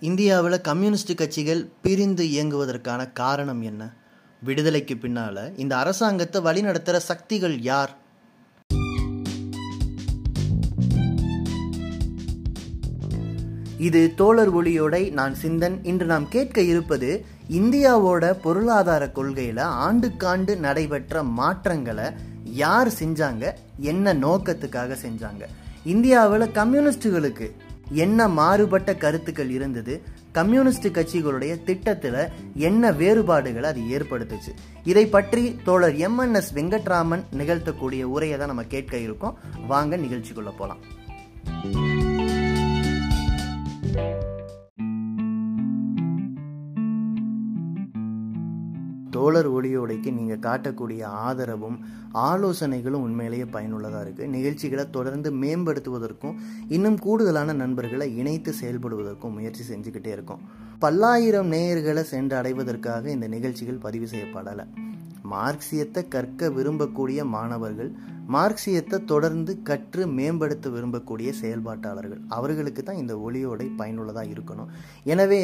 இந்தியாவில் கம்யூனிஸ்ட் கட்சிகள் பிரிந்து இயங்குவதற்கான காரணம் என்ன? விடுதலைக்கு பின்னால் இந்த அரசாங்கத்தை வழிநடத்துகிற சக்திகள் யார்? இது தோழர் ஒளியோடை நான் சிந்தன். இன்று நாம் கேட்க இருப்பது இந்தியாவோட பொருளாதார கொள்கையில் ஆண்டுக்காண்டு நடைபெற்ற மாற்றங்களை யார் செஞ்சாங்க? என்ன நோக்கத்துக்காக செஞ்சாங்க? இந்தியாவில் கம்யூனிஸ்டுகளுக்கு என்ன மாறுபட்ட கருத்துக்கள் இருந்தது கம்யூனிஸ்ட் கட்சிகளுடைய திட்டத்தில் என்ன வேறுபாடுகளை அது ஏற்படுத்துச்சு. இதை பற்றி தோழர் எம்என்எஸ் வெங்கட்ராமன் நிகழ்த்தக்கூடிய உரையை தான் நம்ம கேட்க இருக்கோம். வாங்க நிகழ்ச்சிக்குள்ள போகலாம் தோழர் ஒளியோடைக்கு நீங்கள் காட்டக்கூடிய ஆதரவும் ஆலோசனைகளும் உண்மையிலேயே பயனுள்ளதாக இருக்குது நிகழ்ச்சிகளை தொடர்ந்து மேம்படுத்துவதற்கும் இன்னும் கூடுதலான நண்பர்களை இணைத்து செயல்படுவதற்கும் முயற்சி செஞ்சுக்கிட்டே இருக்கோம். பல்லாயிரம் நேயர்களை சென்று அடைவதற்காக இந்த நிகழ்ச்சிகள் பதிவு செய்யப்படலை. மார்க்சியத்தை கற்க விரும்பக்கூடிய மாணவர்கள் மார்க்சியத்தை தொடர்ந்து கற்று மேம்படுத்த விரும்பக்கூடிய செயல்பாட்டாளர்கள் அவர்களுக்கு தான் இந்த ஒளியோடை பயனுள்ளதாக இருக்கணும். எனவே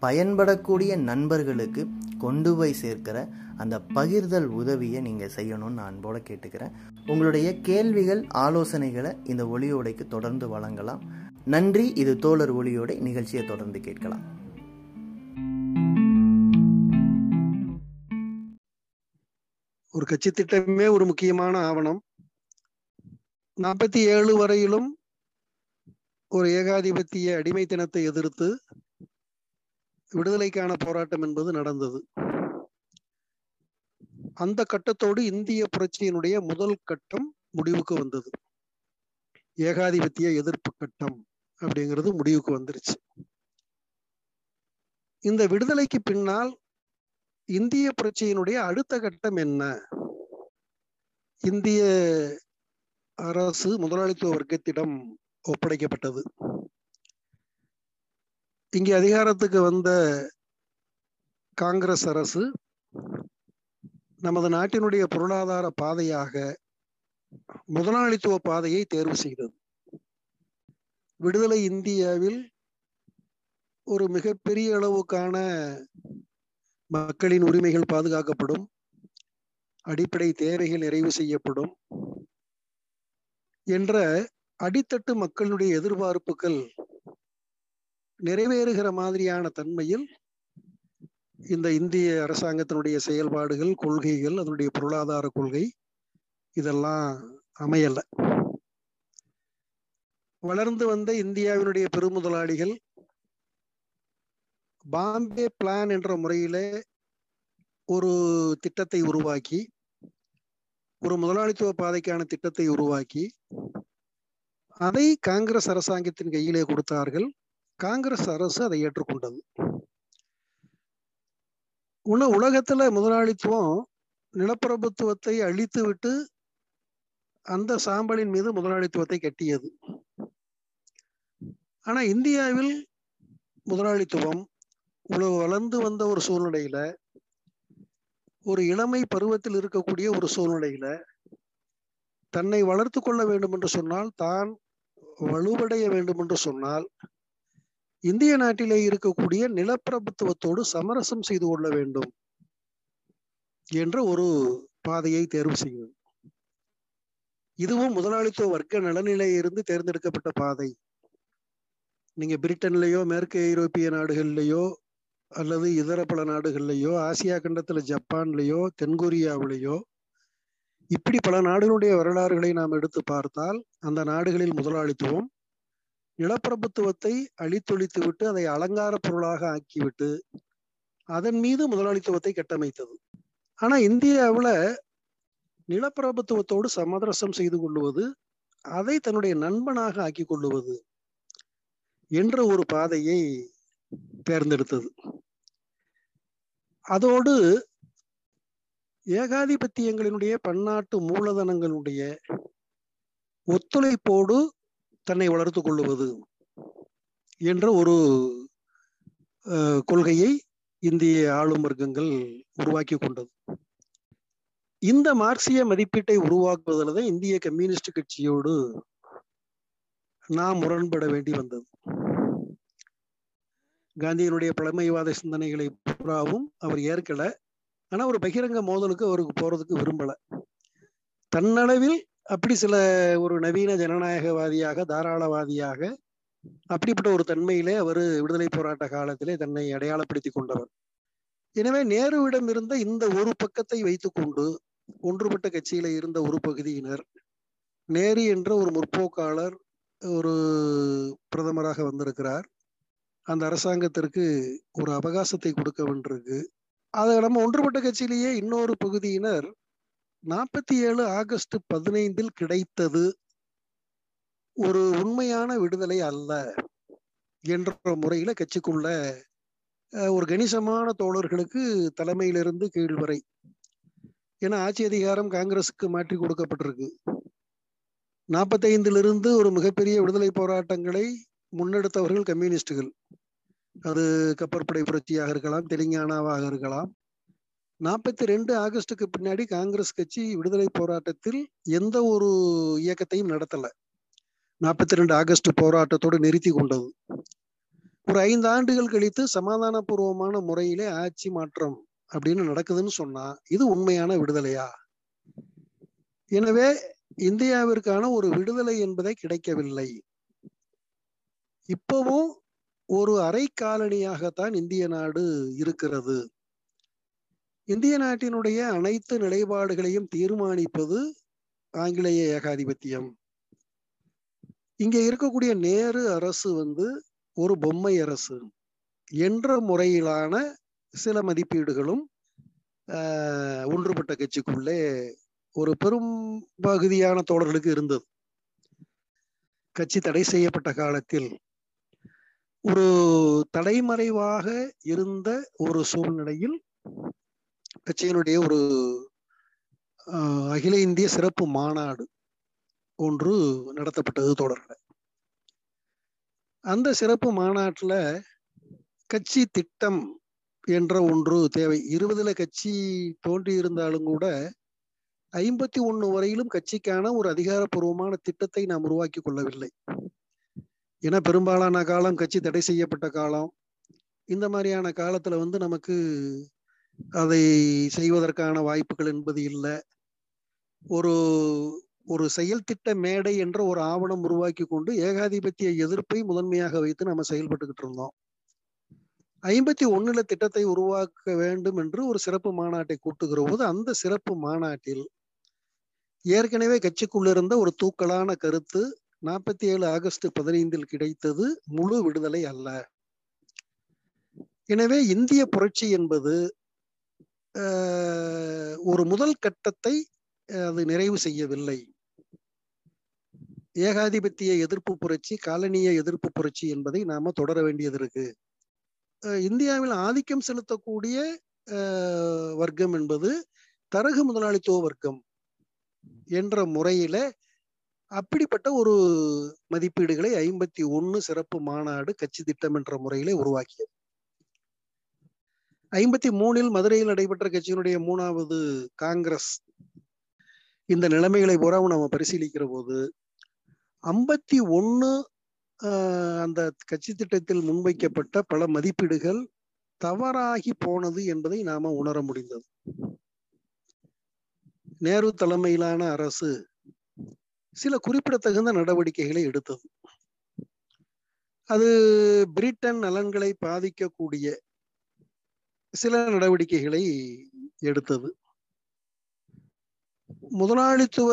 பயன்படக்கூடிய நண்பர்களுக்கு கொண்டு போய் சேர்க்கிற அந்த பகிர்தல் உதவியை நீங்கள் செய்யணும்னு நான் போட கேட்டுக்கிறேன். உங்களுடைய கேள்விகள் ஆலோசனைகளை இந்த ஒளியோடைக்கு தொடர்ந்து வழங்கலாம். நன்றி இது தோழர் ஒளியோடை நிகழ்ச்சியை தொடர்ந்து கேட்கலாம். ஒரு கட்சி திட்டமே ஒரு முக்கியமான ஆவணம். நாற்பத்தி ஏழு வரையிலும் ஒரு ஏகாதிபத்திய அடிமைத்தனத்தை எதிர்த்து விடுதலைக்கான போராட்டம் என்பது நடந்தது. அந்த கட்டத்தோடு இந்திய புரட்சியினுடைய முதல் கட்டம் முடிவுக்கு வந்தது. ஏகாதிபத்திய எதிர்ப்பு கட்டம் அப்படிங்கிறது முடிவுக்கு வந்துருச்சு. இந்த விடுதலைக்கு பின்னால் இந்திய புரட்சியினுடைய அடுத்த கட்டம் என்ன? இந்திய அரசு முதலாளித்துவ வர்க்கத்திடம் ஒப்படைக்கப்பட்டது. இங்கே அதிகாரத்துக்கு வந்த காங்கிரஸ் அரசு நமது நாட்டினுடைய பொருளாதார பாதையாக முதலாளித்துவ பாதையை தேர்வு செய்தது. விடுதலை இந்தியாவில் ஒரு மிகப்பெரிய அளவுக்கான மக்களின் உரிமைகள் பாதுகாக்கப்படும் அடிப்படை தேவைகள் நிறைவு செய்யப்படும் என்ற அடித்தட்டு மக்களுடைய எதிர்பார்ப்புகள் நிறைவேறுகிற மாதிரியான தன்மையில் இந்த இந்திய அரசாங்கத்தினுடைய செயல்பாடுகள் கொள்கைகள் அதனுடைய பொருளாதார கொள்கை இதெல்லாம் அமையல. வளர்ந்து வந்த இந்தியாவினுடைய பெருமுதலாளிகள் பாம்பே பிளான் என்ற முறையில ஒரு திட்டத்தை உருவாக்கி ஒரு முதலாளித்துவ பாதைக்கான திட்டத்தை உருவாக்கி அதை காங்கிரஸ் அரசாங்கத்தின் கையிலே கொடுத்தார்கள். காங்கிரஸ் அரசு அதை ஏற்றுக்கொண்டது. உன உலகத்துல முதலாளித்துவம் நிலப்பிரபுத்துவத்தை அழித்து விட்டு அந்த சாம்பலின் மீது முதலாளித்துவத்தை கட்டியது. ஆனா இந்தியாவில் முதலாளித்துவம் இவ்வளவு வளர்ந்து வந்த ஒரு சூழ்நிலையில ஒரு இளமை பருவத்தில் இருக்கக்கூடிய ஒரு சூழ்நிலையில தன்னை வளர்த்து கொள்ள வேண்டும் என்று சொன்னால் தான் வலுவடைய வேண்டும் என்று சொன்னால் இந்திய நாட்டிலே இருக்கக்கூடிய நிலப்பிரபுத்துவத்தோடு சமரசம் செய்து கொள்ள வேண்டும் என்ற ஒரு பாதையை தேர்வு செய்யும். இதுவும் முதலாளித்துவ வர்க்க நலநிலையை இருந்து தேர்ந்தெடுக்கப்பட்ட பாதை. நீங்க பிரிட்டன்லயோ மேற்கு ஐரோப்பிய நாடுகள்லயோ அல்லது இதர பல நாடுகள்லையோ ஆசியா கண்டத்துல ஜப்பான்லயோ தென்கொரியாவிலேயோ இப்படி பல நாடுகளுடைய வரலாறுகளை நாம் எடுத்து பார்த்தால் அந்த நாடுகளில் முதலாளித்துவம் நிலப்பிரபுத்துவத்தை அழித்தொழித்து விட்டு அதை அலங்கார பொருளாக ஆக்கிவிட்டு அதன் மீது முதலாளித்துவத்தை கட்டமைத்தது. ஆனா இந்தியாவில் நிலப்பிரபுத்துவத்தோடு சமரசம் செய்து கொள்ளுவது அதை தன்னுடைய நண்பனாக ஆக்கி கொள்ளுவது என்ற ஒரு பாதையை தேர்ந்தெடுத்தது. அதோடு ஏகாதிபத்தியங்களினுடைய பன்னாட்டு மூலதனங்களுடைய ஒத்துழைப்போடு தன்னை வளர்த்து கொள்ளுவது என்ற ஒரு கொள்கையை இந்திய ஆளும் வர்க்கங்கள் உருவாக்கி கொண்டது. இந்த மார்க்சிய மதிப்பீட்டை உருவாக்குவதில் தான் இந்திய கம்யூனிஸ்ட் கட்சியோடு நாம் முரண்பட வேண்டி வந்தது. காந்தியினுடைய பழமைவாத சிந்தனைகளை புறாவும் அவர் ஏற்கல. ஆனா ஒரு பகிரங்க மோதலுக்கு அவருக்கு போறதுக்கு விரும்பல. தன்னளவில் அப்படி சில ஒரு நவீன ஜனநாயகவாதியாக தாராளவாதியாக அப்படிப்பட்ட ஒரு தன்மையிலே அவர் விடுதலை போராட்ட காலத்திலே தன்னை அடையாளப்படுத்தி கொண்டவர். எனவே நேருவிடம் இருந்த இந்த ஒரு பக்கத்தை வைத்துக்கொண்டு ஒன்றுபட்ட கட்சியில இருந்த ஒரு பகுதியினர் நேரு என்ற ஒரு முற்போக்காளர் ஒரு பிரதமராக வந்திருக்கிறார். அந்த அரசாங்கத்திற்கு ஒரு அவகாசத்தை கொடுக்க வேண்டியிருக்கு. அதை நம்ம ஒன்றுபட்ட கட்சியிலேயே இன்னொரு பகுதியினர் நாற்பத்தி ஏழு ஆகஸ்ட் பதினைந்தில் கிடைத்தது ஒரு உண்மையான விடுதலை அல்ல என்ற முறையில கட்சிக்குள்ள ஒரு கணிசமான தோழர்களுக்கு தலைமையிலிருந்து கீழ் வரை ஏன்னா ஆட்சி அதிகாரம் காங்கிரஸுக்கு மாற்றி கொடுக்கப்பட்டிருக்கு. நாற்பத்தைந்திலிருந்து ஒரு மிகப்பெரிய விடுதலை போராட்டங்களை முன்னெடுத்தவர்கள் கம்யூனிஸ்டுகள். அது கப்பற்படை புரட்சியாக இருக்கலாம் தெலுங்கானாவாக இருக்கலாம். நாற்பத்தி ரெண்டு ஆகஸ்டுக்கு பின்னாடி காங்கிரஸ் கட்சி விடுதலை போராட்டத்தில் எந்த ஒரு இயக்கத்தையும் நடத்தலை. நாற்பத்தி ரெண்டு ஆகஸ்ட் போராட்டத்தோடு நிறுத்தி கொண்டது. ஒரு ஐந்து ஆண்டுகள் கழித்து சமாதானபூர்வமான முறையிலே ஆட்சி மாற்றம் அப்படின்னு நடக்குதுன்னு சொன்னா இது உண்மையான விடுதலையா? எனவே இந்தியாவிற்கான ஒரு விடுதலை என்பதை கிடைக்கவில்லை. இப்பவும் ஒரு அரை காலனியாகத்தான் இந்திய நாடு இருக்கிறது. இந்திய நாட்டினுடைய அனைத்து நிலைப்பாடுகளையும் தீர்மானிப்பது ஆங்கிலேய ஏகாதிபத்தியம். இங்கே இருக்கக்கூடிய நேரு அரசு வந்து ஒரு பொம்மை அரசு என்ற முறையிலான சில மதிப்பீடுகளும் ஒன்றுபட்ட கட்சிக்குள்ளே ஒரு பெரும் பகுதியான தோழர்களுக்கு இருந்தது. கட்சி தடை செய்யப்பட்ட காலத்தில் ஒரு தலைமறைவாக இருந்த ஒரு சூழ்நிலையில் கட்சியினுடைய ஒரு அகில இந்திய சிறப்பு மாநாடு ஒன்று நடத்தப்பட்டது தொடர்ல. அந்த சிறப்பு மாநாட்டில் கட்சி திட்டம் என்ற ஒன்று தேவை. இருபதுல கட்சி தோன்றி இருந்தாலும் கூட ஐம்பத்தி ஒன்று வரையிலும் கட்சிக்கான ஒரு அதிகாரப்பூர்வமான திட்டத்தை நாம் உருவாக்கி கொள்ளவில்லை. ஏன்னா பெரும்பாலான காலம் கட்சி தடை செய்யப்பட்ட காலம். இந்த மாதிரியான காலத்துல வந்து நமக்கு அதை செய்வதற்கான வாய்ப்புகள் என்பது இல்லை. ஒரு ஒரு செயல் திட்ட மேடை என்ற ஒரு ஆவணம் உருவாக்கி கொண்டு ஏகாதிபத்திய எதிர்ப்பை முதன்மையாக வைத்து நம்ம செயல்பட்டுக்கிட்டு இருந்தோம். ஐம்பத்தி ஒண்ணுல திட்டத்தை உருவாக்க வேண்டும் என்று ஒரு சிறப்பு மாநாட்டை கூட்டுகிற போது அந்த சிறப்பு மாநாட்டில் ஏற்கனவே கட்சிக்குள்ள இருந்த ஒரு தூக்கலான கருத்து நாற்பத்தி ஏழு ஆகஸ்ட் பதினைந்தில் கிடைத்தது முழு விடுதலை அல்ல. எனவே இந்திய புரட்சி என்பது ஒரு முதல் கட்டத்தை அது நிறைவு செய்யவில்லை. ஏகாதிபத்திய எதிர்ப்பு புரட்சி காலனிய எதிர்ப்பு புரட்சி என்பதை நாம தொடர வேண்டியது இருக்கு. இந்தியாவில் ஆதிக்கம் செலுத்தக்கூடிய வர்க்கம் என்பது தரகு முதலாளித்துவ வர்க்கம் என்ற முறையில அப்படிப்பட்ட ஒரு மதிப்பீடுகளை ஐம்பத்தி ஒன்னு சிறப்பு மாநாடு கட்சி திட்டம் என்ற முறையிலே உருவாக்கியது. ஐம்பத்தி மூணில் மதுரையில் நடைபெற்ற கட்சியினுடைய மூணாவது காங்கிரஸ் இந்த நிலைமைகளை பூரா நம்ம பரிசீலிக்கிற போது ஐம்பத்தி ஒன்னு அந்த கட்சி திட்டத்தில் முன்வைக்கப்பட்ட பல மதிப்பீடுகள் தவறாகி போனது என்பதை நாம உணர முடிந்தது. நேரு தலைமையிலான அரசு சில குறிப்பிடத்தகுந்த நடவடிக்கைகளை எடுத்தது. அது பிரிட்டன் நலன்களை பாதிக்கக்கூடிய சில நடவடிக்கைகளை எடுத்தது. முதலாளித்துவ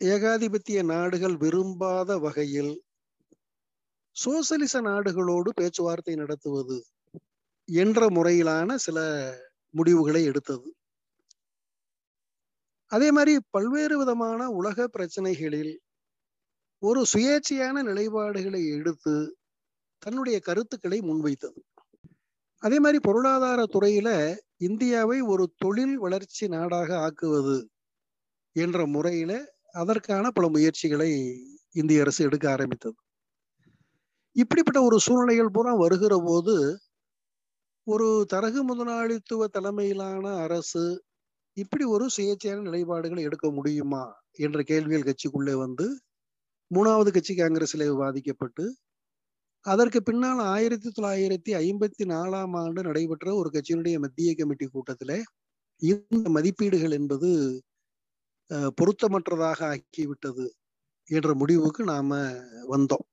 ஏகாதிபத்திய நாடுகள் விரும்பாத வகையில் சோசலிச நாடுகளோடு பேச்சுவார்த்தை நடத்துவது என்ற முறையிலான சில முடிவுகளை எடுத்தது. அதே மாதிரி பல்வேறு விதமான உலக பிரச்சனைகளில் ஒரு சுயேட்சையான நிலைப்பாடுகளை எடுத்து தன்னுடைய கருத்துக்களை முன்வைத்தது. அதே மாதிரி பொருளாதார துறையில இந்தியாவை ஒரு தொழில் வளர்ச்சி நாடாக ஆக்குவது என்ற முறையில அதற்கான பல முயற்சிகளை இந்திய அரசு எடுக்க ஆரம்பித்தது. இப்படிப்பட்ட ஒரு சூழ்நிலைகள் பூரா வருகிற போது ஒரு தரகு முதலாளித்துவ தலைமையிலான அரசு இப்படி ஒரு சுயேட்சையான நிலைப்பாடுகளை எடுக்க முடியுமா என்ற கேள்விகள் கட்சிக்குள்ளே வந்து மூணாவது கட்சி காங்கிரஸில் விவாதிக்கப்பட்டு அதற்கு பின்னால் ஆயிரத்தி தொள்ளாயிரத்தி ஐம்பத்தி நாலாம் ஆண்டு நடைபெற்ற ஒரு கட்சியினுடைய மத்திய கமிட்டி கூட்டத்தில் இந்த மதிப்பீடுகள் என்பது பொருத்தமற்றதாக ஆக்கிவிட்டது என்ற முடிவுக்கு நாம வந்தோம்.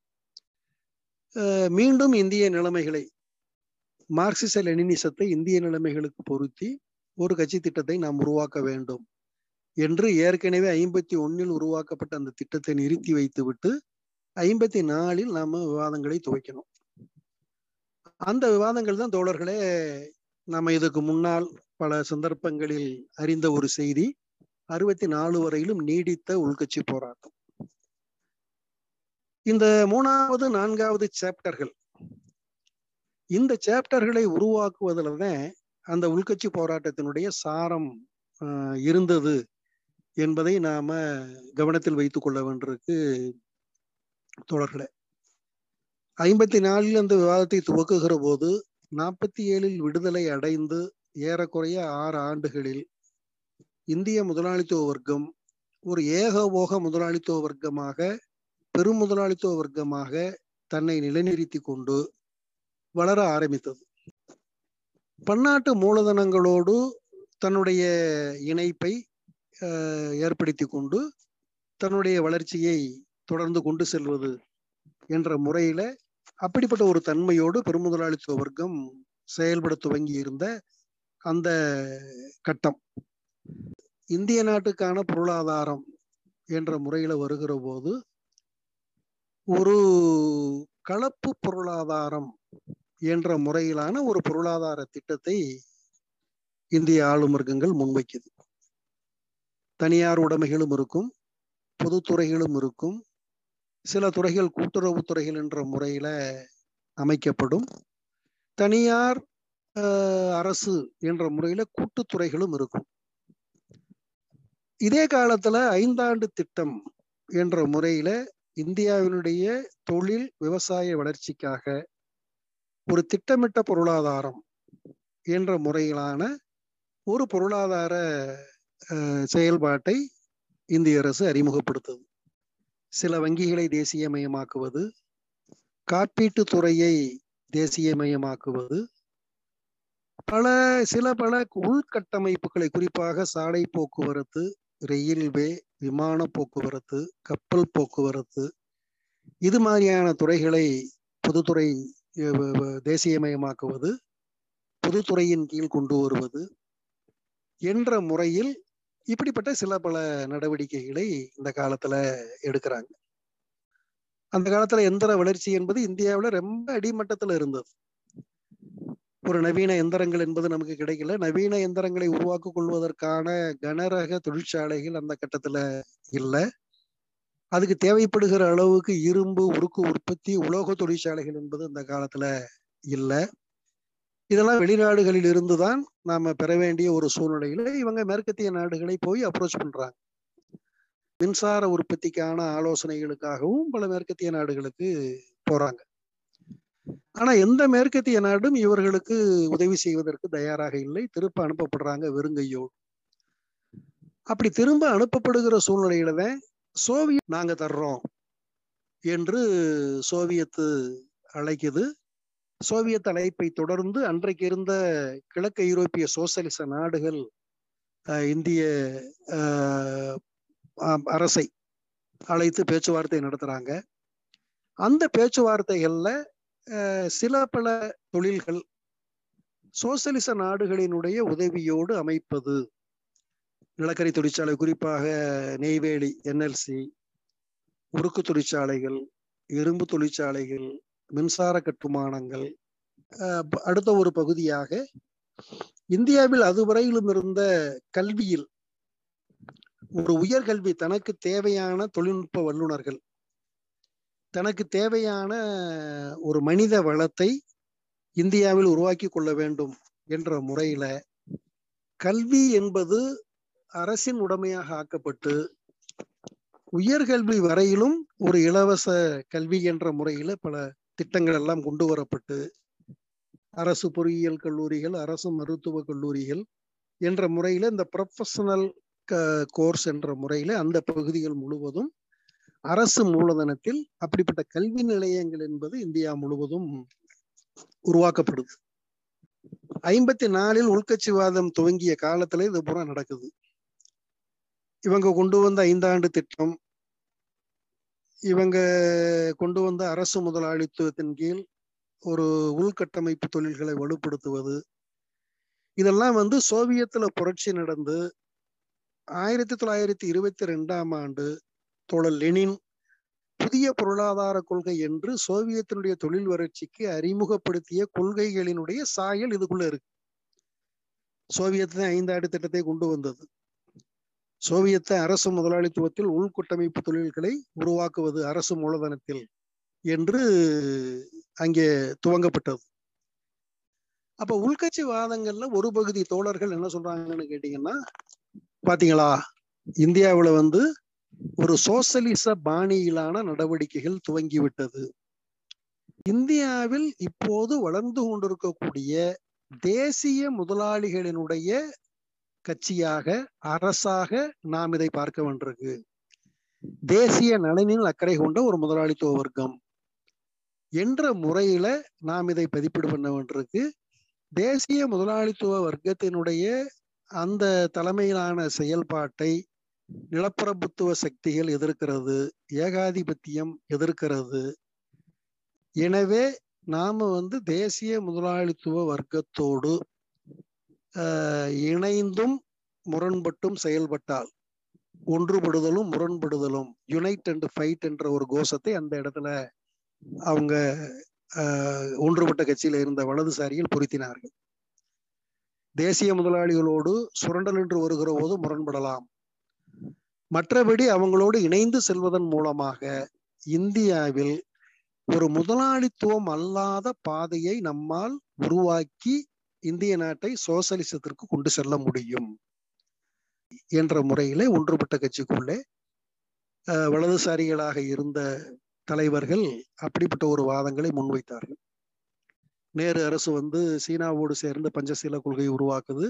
மீண்டும் இந்திய நிலைமைகளை மார்க்சிச லெனினிசத்தை இந்திய நிலைமைகளுக்கு பொருத்தி ஒரு கட்சி திட்டத்தை நாம் உருவாக்க வேண்டும் என்று ஏற்கனவே ஐம்பத்தி ஒன்னில் உருவாக்கப்பட்ட அந்த திட்டத்தை நிறுத்தி வைத்துவிட்டு ஐம்பத்தி நாலில் நாம விவாதங்களை துவைக்கணும். அந்த விவாதங்கள் தான் தோழர்களே நாம இதுக்கு முன்னால் பல சந்தர்ப்பங்களில் அறிந்த ஒரு செய்தி அறுபத்தி நாலு வரையிலும் நீடித்த உள்கட்சி போராட்டம். இந்த மூணாவது நான்காவது சாப்டர்கள் இந்த சாப்டர்களை உருவாக்குவதில் தான் அந்த உள்கட்சி போராட்டத்தினுடைய சாரம் இருந்தது என்பதை நாம கவனத்தில் வைத்துக் கொள்ள வேண்டியிருக்கு தோழர்களே ஐம்பத்தி நாலில் அந்த விவாதத்தை துவக்குகிற போது நாற்பத்தி ஏழில் விடுதலை அடைந்து ஏறக்குறைய ஆறு ஆண்டுகளில் இந்திய முதலாளித்துவ வர்க்கம் ஒரு ஏகபோக முதலாளித்துவ வர்க்கமாக பெரும் முதலாளித்துவ வர்க்கமாக தன்னை நிலைநிறுத்தி கொண்டு வளர ஆரம்பித்தது. பன்னாட்டு மூலதனங்களோடு தன்னுடைய இணைப்பை ஏற்படுத்தி கொண்டு தன்னுடைய வளர்ச்சியை தொடர்ந்து கொண்டு செல்வது என்ற முறையில அப்படிப்பட்ட ஒரு தன்மையோடு பெருமுதலாளித்துவ வர்க்கம் செயல்பட துவங்கி இருந்த அந்த கட்டம். இந்திய நாட்டுக்கான பொருளாதாரம் என்ற முறையில வருகிற போது ஒரு கலப்பு பொருளாதாரம் என்ற முறையிலான ஒரு பொருளாதார திட்டத்தை இந்திய ஆளும் வர்க்கங்கள் முன்வைக்குது. தனியார் உடைமைகளும் இருக்கும் பொதுத்துறைகளும் இருக்கும் சில துறைகள் கூட்டுறவு துறைகள் என்ற முறையில அமைக்கப்படும். தனியார் அரசு என்ற முறையில கூட்டுத்துறைகளும் இருக்கும். இதே காலத்துல ஐந்தாண்டு திட்டம் என்ற முறையில இந்தியாவினுடைய தொழில் விவசாய வளர்ச்சிக்காக ஒரு திட்டமிட்ட பொருளாதாரம் என்ற முறையிலான ஒரு பொருளாதார செயல்பாட்டை இந்திய அரசு அறிமுகப்படுத்துது. சில வங்கிகளை தேசியமயமாக்குவது காப்பீட்டு துறையை தேசியமயமாக்குவது பல சில பல உள்கட்டமைப்புகளை குறிப்பாக சாலை போக்குவரத்து ரயில்வே விமான போக்குவரத்து கப்பல் போக்குவரத்து இது மாதிரியான துறைகளை பொதுத்துறை தேசியமயமாக்குவது பொதுத்துறையின் கீழ் கொண்டு வருவது என்ற முறையில் இப்படிப்பட்ட சில பல நடவடிக்கைகளை இந்த காலத்துல எடுக்கிறாங்க. அந்த காலத்துல எந்திர வளர்ச்சி என்பது இந்தியாவில் ரொம்ப அடிமட்டத்துல இருந்தது. ஒரு நவீன எந்திரங்கள் என்பது நமக்கு கிடைக்கல. நவீன எந்திரங்களை உருவாக்கிக் கொள்வதற்கான கனரக தொழிற்சாலைகள் அந்த கட்டத்துல இல்லை. அதுக்கு தேவைப்படுகிற அளவுக்கு இரும்பு உருக்கு உற்பத்தி உலோக தொழிற்சாலைகள் என்பது அந்த காலத்துல இல்லை. இதெல்லாம் வெளிநாடுகளில் இருந்துதான் நாம பெற வேண்டிய ஒரு சூழ்நிலையில இவங்க மேற்கத்திய நாடுகளை போய் அப்ரோச் பண்றாங்க. மின்சார உற்பத்திக்கான ஆலோசனைகளுக்காகவும் பல மேற்கத்திய நாடுகளுக்கு போறாங்க. ஆனா எந்த மேற்கத்திய நாடும் இவர்களுக்கு உதவி செய்வதற்கு தயாராக இல்லை. திருப்ப அனுப்பப்படுறாங்க வெறுங்கையோடு அப்படி திரும்ப அனுப்பப்படுகிற சூழ்நிலையில தான் சோவியத் நாங்க தர்றோம் என்று சோவியத்து அழைக்குது. சோவியத் அழைப்பை தொடர்ந்து அன்றைக்கு இருந்த கிழக்கு ஐரோப்பிய சோசலிச நாடுகள் இந்திய அரசை அழைத்து பேச்சுவார்த்தை நடத்துறாங்க. அந்த பேச்சுவார்த்தைகள்ல சில பல தொழில்கள் சோசலிச நாடுகளினுடைய உதவியோடு அமைப்பது. நிலக்கரி தொழிற்சாலை குறிப்பாக நெய்வேலி என்எல்சி உருக்கு தொழிற்சாலைகள் இரும்பு தொழிற்சாலைகள் மின்சார கட்டுமானங்கள் அடுத்த ஒரு பகுதியாக இந்தியாவில் அதுவரையிலும் இருந்த கல்வியில் ஒரு உயர்கல்வி தனக்கு தேவையான தொழில்நுட்ப வல்லுநர்கள் தனக்கு தேவையான ஒரு மனித வளத்தை இந்தியாவில் உருவாக்கி கொள்ள வேண்டும் என்ற முறையில கல்வி என்பது அரசின் உடைமையாக ஆக்கப்பட்டு உயர்கல்வி வரையிலும் ஒரு இலவச கல்வி என்ற முறையில பல திட்டங்கள் எல்லாம் கொண்டு வரப்பட்டு அரசு பொறியியல் கல்லூரிகள் அரசு மருத்துவ கல்லூரிகள் என்ற முறையில இந்த ப்ரொஃபஷனல் கோர்ஸ் என்ற முறையில அந்த பகுதிகள் முழுவதும் அரசு மூலதனத்தில் அப்படிப்பட்ட கல்வி நிலையங்கள் என்பது இந்தியா முழுவதும் உருவாக்கப்படுது. ஐம்பத்தி நாலில் உள்கட்சிவாதம் துவங்கிய காலத்துல இது பூரா நடக்குது. இவங்க கொண்டு வந்த ஐந்தாண்டு திட்டம் இவங்க கொண்டு வந்த அரசு முதலாளித்துவத்தின் கீழ் ஒரு உள்கட்டமைப்பு தொழில்களை வலுப்படுத்துவது. இதெல்லாம் வந்து சோவியத்துல புரட்சி நடந்து ஆயிரத்தி தொள்ளாயிரத்தி இருபத்தி ரெண்டாம் ஆண்டு தோழர் லெனின் புதிய பொருளாதார கொள்கை என்று சோவியத்தினுடைய தொழில் வளர்ச்சிக்கு அறிமுகப்படுத்திய கொள்கைகளினுடைய சாயல் இதுக்குள்ள இருக்கு. சோவியத் தான் ஐந்தாண்டு திட்டத்தை கொண்டு வந்தது. சோவியத்த அரசு முதலாளித்துவத்தில் உள்கட்டமைப்பு தொழில்களை உருவாக்குவது அரசு மூலதனத்தில் என்று அங்கே துவங்கப்பட்டது. அப்ப உள்கட்சி வாதங்கள்ல ஒரு பகுதி தோழர்கள் என்ன சொல்றாங்கன்னு கேட்டீங்கன்னா பாத்தீங்களா? இந்தியாவுல வந்து ஒரு சோசலிச பாணியிலான நடவடிக்கைகள் துவங்கிவிட்டது. இந்தியாவில் இப்போது வளர்ந்து கொண்டிருக்கக்கூடிய தேசிய முதலாளிகளினுடைய கட்சியாக அரசாக நாம் இதை பார்க்க வேண்டியிருக்கு தேசிய நலனில் அக்கறை கொண்ட ஒரு முதலாளித்துவ வர்க்கம் என்ற முறையில நாம் இதை பதிப்பீடு பண்ண வேண்டியிருக்கு தேசிய முதலாளித்துவ வர்க்கத்தினுடைய அந்த தலைமையிலான செயல்பாட்டை நிலப்பிரபுத்துவ சக்திகள் எதிர்க்கிறது ஏகாதிபத்தியம் எதிர்க்கிறது. எனவே நாம வந்து தேசிய முதலாளித்துவ வர்க்கத்தோடு இணைந்தும் முரண்பட்டும் செயல்பட்டால் ஒன்றுபடுதலும் முரண்படுதலும் யுனைட் அண்ட் ஃபைட் என்ற ஒரு கோஷத்தை அந்த இடத்துல அவங்க ஒன்றுபட்ட கட்சியில இருந்த வலதுசாரிகள் பொருத்தினார்கள். தேசிய முதலாளிகளோடு சுரண்டல் என்று வருகிற போது முரண்படலாம். மற்றபடி அவங்களோடு இணைந்து செல்வதன் மூலமாக இந்தியாவில் ஒரு முதலாளித்துவம் அல்லாத பாதையை நம்மால் உருவாக்கி இந்திய நாட்டை சோசலிசத்திற்கு கொண்டு செல்ல முடியும் என்ற முறையிலே ஒன்றுபட்ட கட்சிக்குள்ளே வலதுசாரிகளாக இருந்த தலைவர்கள் அப்படிப்பட்ட ஒரு வாதங்களை முன்வைத்தார்கள். நேரு அரசு வந்து சீனாவோடு சேர்ந்து பஞ்சசீல கொள்கையை உருவாக்குது.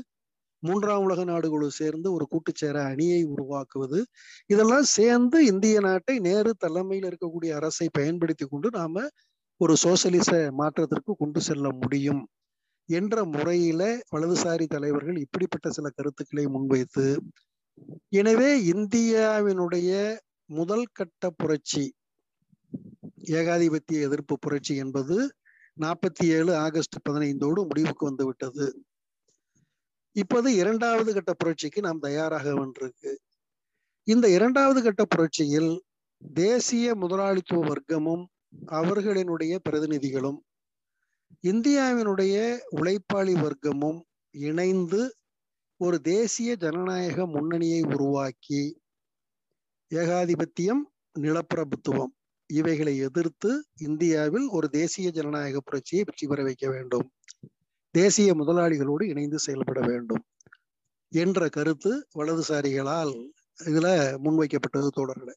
மூன்றாம் உலக நாடுகளோடு சேர்ந்து ஒரு கூட்டுச்சேர அணியை உருவாக்குவது. இதெல்லாம் சேர்ந்து இந்திய நாட்டை நேரு தலைமையில் இருக்கக்கூடிய அரசை பயன்படுத்தி கொண்டு நாம ஒரு சோசலிச மாற்றத்திற்கு கொண்டு செல்ல முடியும். என்ற முறையில வலதுசாரி தலைவர்கள் இப்படிப்பட்ட சில கருத்துக்களை முன்வைத்து எனவே இந்தியாவினுடைய முதல் கட்ட புரட்சி ஏகாதிபத்திய எதிர்ப்பு புரட்சி என்பது நாற்பத்தி ஏழு ஆகஸ்ட் பதினைந்தோடு முடிவுக்கு வந்து விட்டது. இப்போது இரண்டாவது கட்ட புரட்சிக்கு நாம் தயாராக வேண்டியிருக்கு இந்த இரண்டாவது கட்ட புரட்சியில் தேசிய முதலாளித்துவ வர்க்கமும் அவர்களினுடைய பிரதிநிதிகளும் இந்தியாவினுடைய உழைப்பாளி வர்க்கமும் இணைந்து ஒரு தேசிய ஜனநாயக முன்னணியை உருவாக்கி ஏகாதிபத்தியம் நிலப்பிரபுத்துவம் இவைகளை எதிர்த்து இந்தியாவில் ஒரு தேசிய ஜனநாயக புரட்சியை வெற்றி பெற வைக்க வேண்டும். தேசிய முதலாளிகளோடு இணைந்து செயல்பட வேண்டும் என்ற கருத்து வலதுசாரிகளால் இதுல முன்வைக்கப்பட்டது தொடர்களை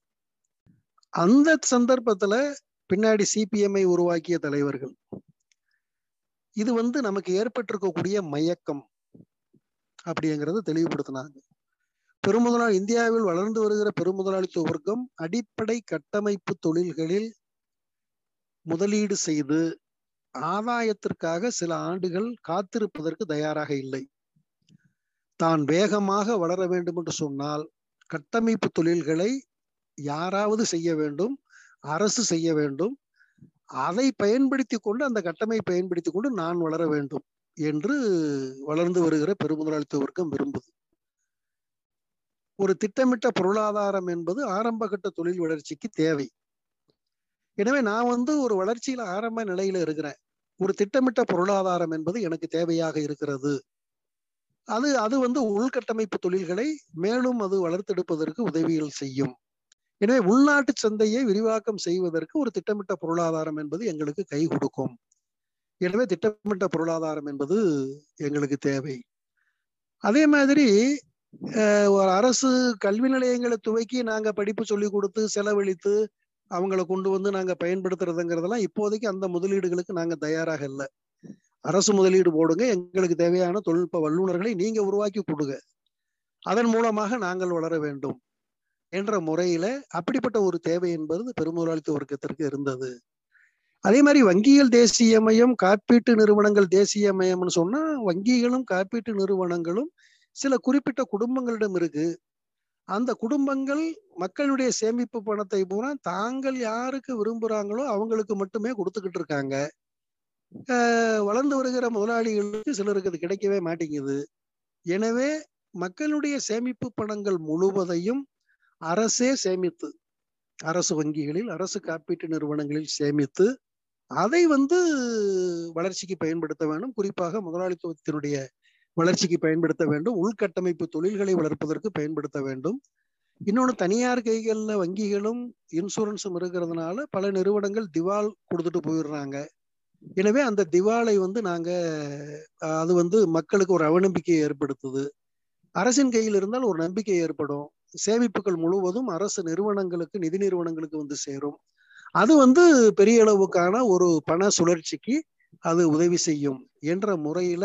அந்த சந்தர்ப்பத்துல பின்னாடி சிபிஎம்ஐ உருவாக்கிய தலைவர்கள் இது வந்து நமக்கு ஏற்பட்டிருக்கக்கூடிய மயக்கம் அப்படிங்கிறத தெளிவுபடுத்தினாங்க. பெருமுதலாளி இந்தியாவில் வளர்ந்து வருகிற பெருமுதலாளித்துவ வர்க்கம் அடிப்படை கட்டமைப்பு தொழில்களில் முதலீடு செய்து ஆதாயத்திற்காக சில ஆண்டுகள் காத்திருப்பதற்கு தயாராக இல்லை. தான் வேகமாக வளர வேண்டும் என்று சொன்னால் கட்டமைப்பு தொழில்களை யாராவது செய்ய வேண்டும் அரசு செய்ய வேண்டும் அதை பயன்படுத்தி கொண்டு அந்த கட்டமை பயன்படுத்தி கொண்டு நான் வளர வேண்டும் என்று வளர்ந்து வருகிற பெருமுதலாளித்துவ வர்க்கம் விரும்புது. ஒரு திட்டமிட்ட பொருளாதாரம் என்பது ஆரம்ப கட்ட தொழில் வளர்ச்சிக்கு தேவை. எனவே நான் வந்து ஒரு வளர்ச்சியில ஆரம்ப நிலையில இருக்கிறேன். ஒரு திட்டமிட்ட பொருளாதாரம் என்பது எனக்கு தேவையாக இருக்கிறது. அது அது வந்து உள்கட்டமைப்பு தொழில்களை மேலும் அது வளர்த்தெடுப்பதற்கு உதவிகள் செய்யும். எனவே உள்நாட்டு சந்தையை விரிவாக்கம் செய்வதற்கு ஒரு திட்டமிட்ட பொருளாதாரம் என்பது எங்களுக்கு கை கொடுக்கும். எனவே திட்டமிட்ட பொருளாதாரம் என்பது எங்களுக்கு தேவை. அதே மாதிரி ஒரு அரசு கல்வி நிலையங்களை துவக்கி நாங்க படிப்பு சொல்லி கொடுத்து செலவழித்து அவங்கள கொண்டு வந்து நாங்க பயன்படுத்துறதுங்கிறதெல்லாம் இப்போதைக்கு அந்த முதலீடுகளுக்கு நாங்க தயாராக இல்லை. அரசு முதலீடு போடுங்க எங்களுக்கு தேவையான தொழில்நுட்ப வல்லுநர்களை நீங்க உருவாக்கி கொடுங்க. அதன் மூலமாக நாங்கள் வளர வேண்டும். என்ற முறையில அப்படிப்பட்ட ஒரு தேவை என்பது பெருமுதலாளித்துவ வர்க்கத்திற்கு இருந்தது. அதே மாதிரி வங்கிகள் தேசியமயம் காப்பீட்டு நிறுவனங்கள் தேசிய மையம்னு சொன்னா வங்கிகளும் காப்பீட்டு நிறுவனங்களும் சில குறிப்பிட்ட குடும்பங்களிடம் இருக்கு. அந்த குடும்பங்கள் மக்களுடைய சேமிப்பு பணத்தை பூரா தாங்கள் யாருக்கு விரும்புறாங்களோ அவங்களுக்கு மட்டுமே கொடுத்துக்கிட்டு இருக்காங்க. வளர்ந்து வருகிற முதலாளிகளுக்கு சிலருக்கு அது கிடைக்கவே மாட்டேங்குது. எனவே மக்களுடைய சேமிப்பு பணங்கள் முழுவதையும் அரசே சேமித்து அரசு வங்கிகளில் அரசு காப்பீட்டு நிறுவனங்களில் சேமித்து அதை வந்து வளர்ச்சிக்கு பயன்படுத்த வேண்டும். குறிப்பாக முதலாளித்துவத்தினுடைய வளர்ச்சிக்கு பயன்படுத்த வேண்டும். உள்கட்டமைப்பு தொழில்களை வளர்ப்பதற்கு பயன்படுத்த வேண்டும். இன்னொன்று தனியார் கைகளில் வங்கிகளும் இன்சூரன்ஸும் இருக்கிறதுனால பல நிறுவனங்கள் திவால் கொடுத்துட்டு போயிடுறாங்க. எனவே அந்த திவாலை வந்து நாங்க அது வந்து மக்களுக்கு ஒரு அவநம்பிக்கையை ஏற்படுத்துது. அரசின் கையில் இருந்தால் ஒரு நம்பிக்கை ஏற்படும். சேமிப்புகள் முழுவதும் அரசு நிறுவனங்களுக்கு நிதி நிறுவனங்களுக்கு வந்து சேரும். அது வந்து பெரிய அளவுக்கான ஒரு பண சுழற்சிக்கு அது உதவி செய்யும் என்ற முறையில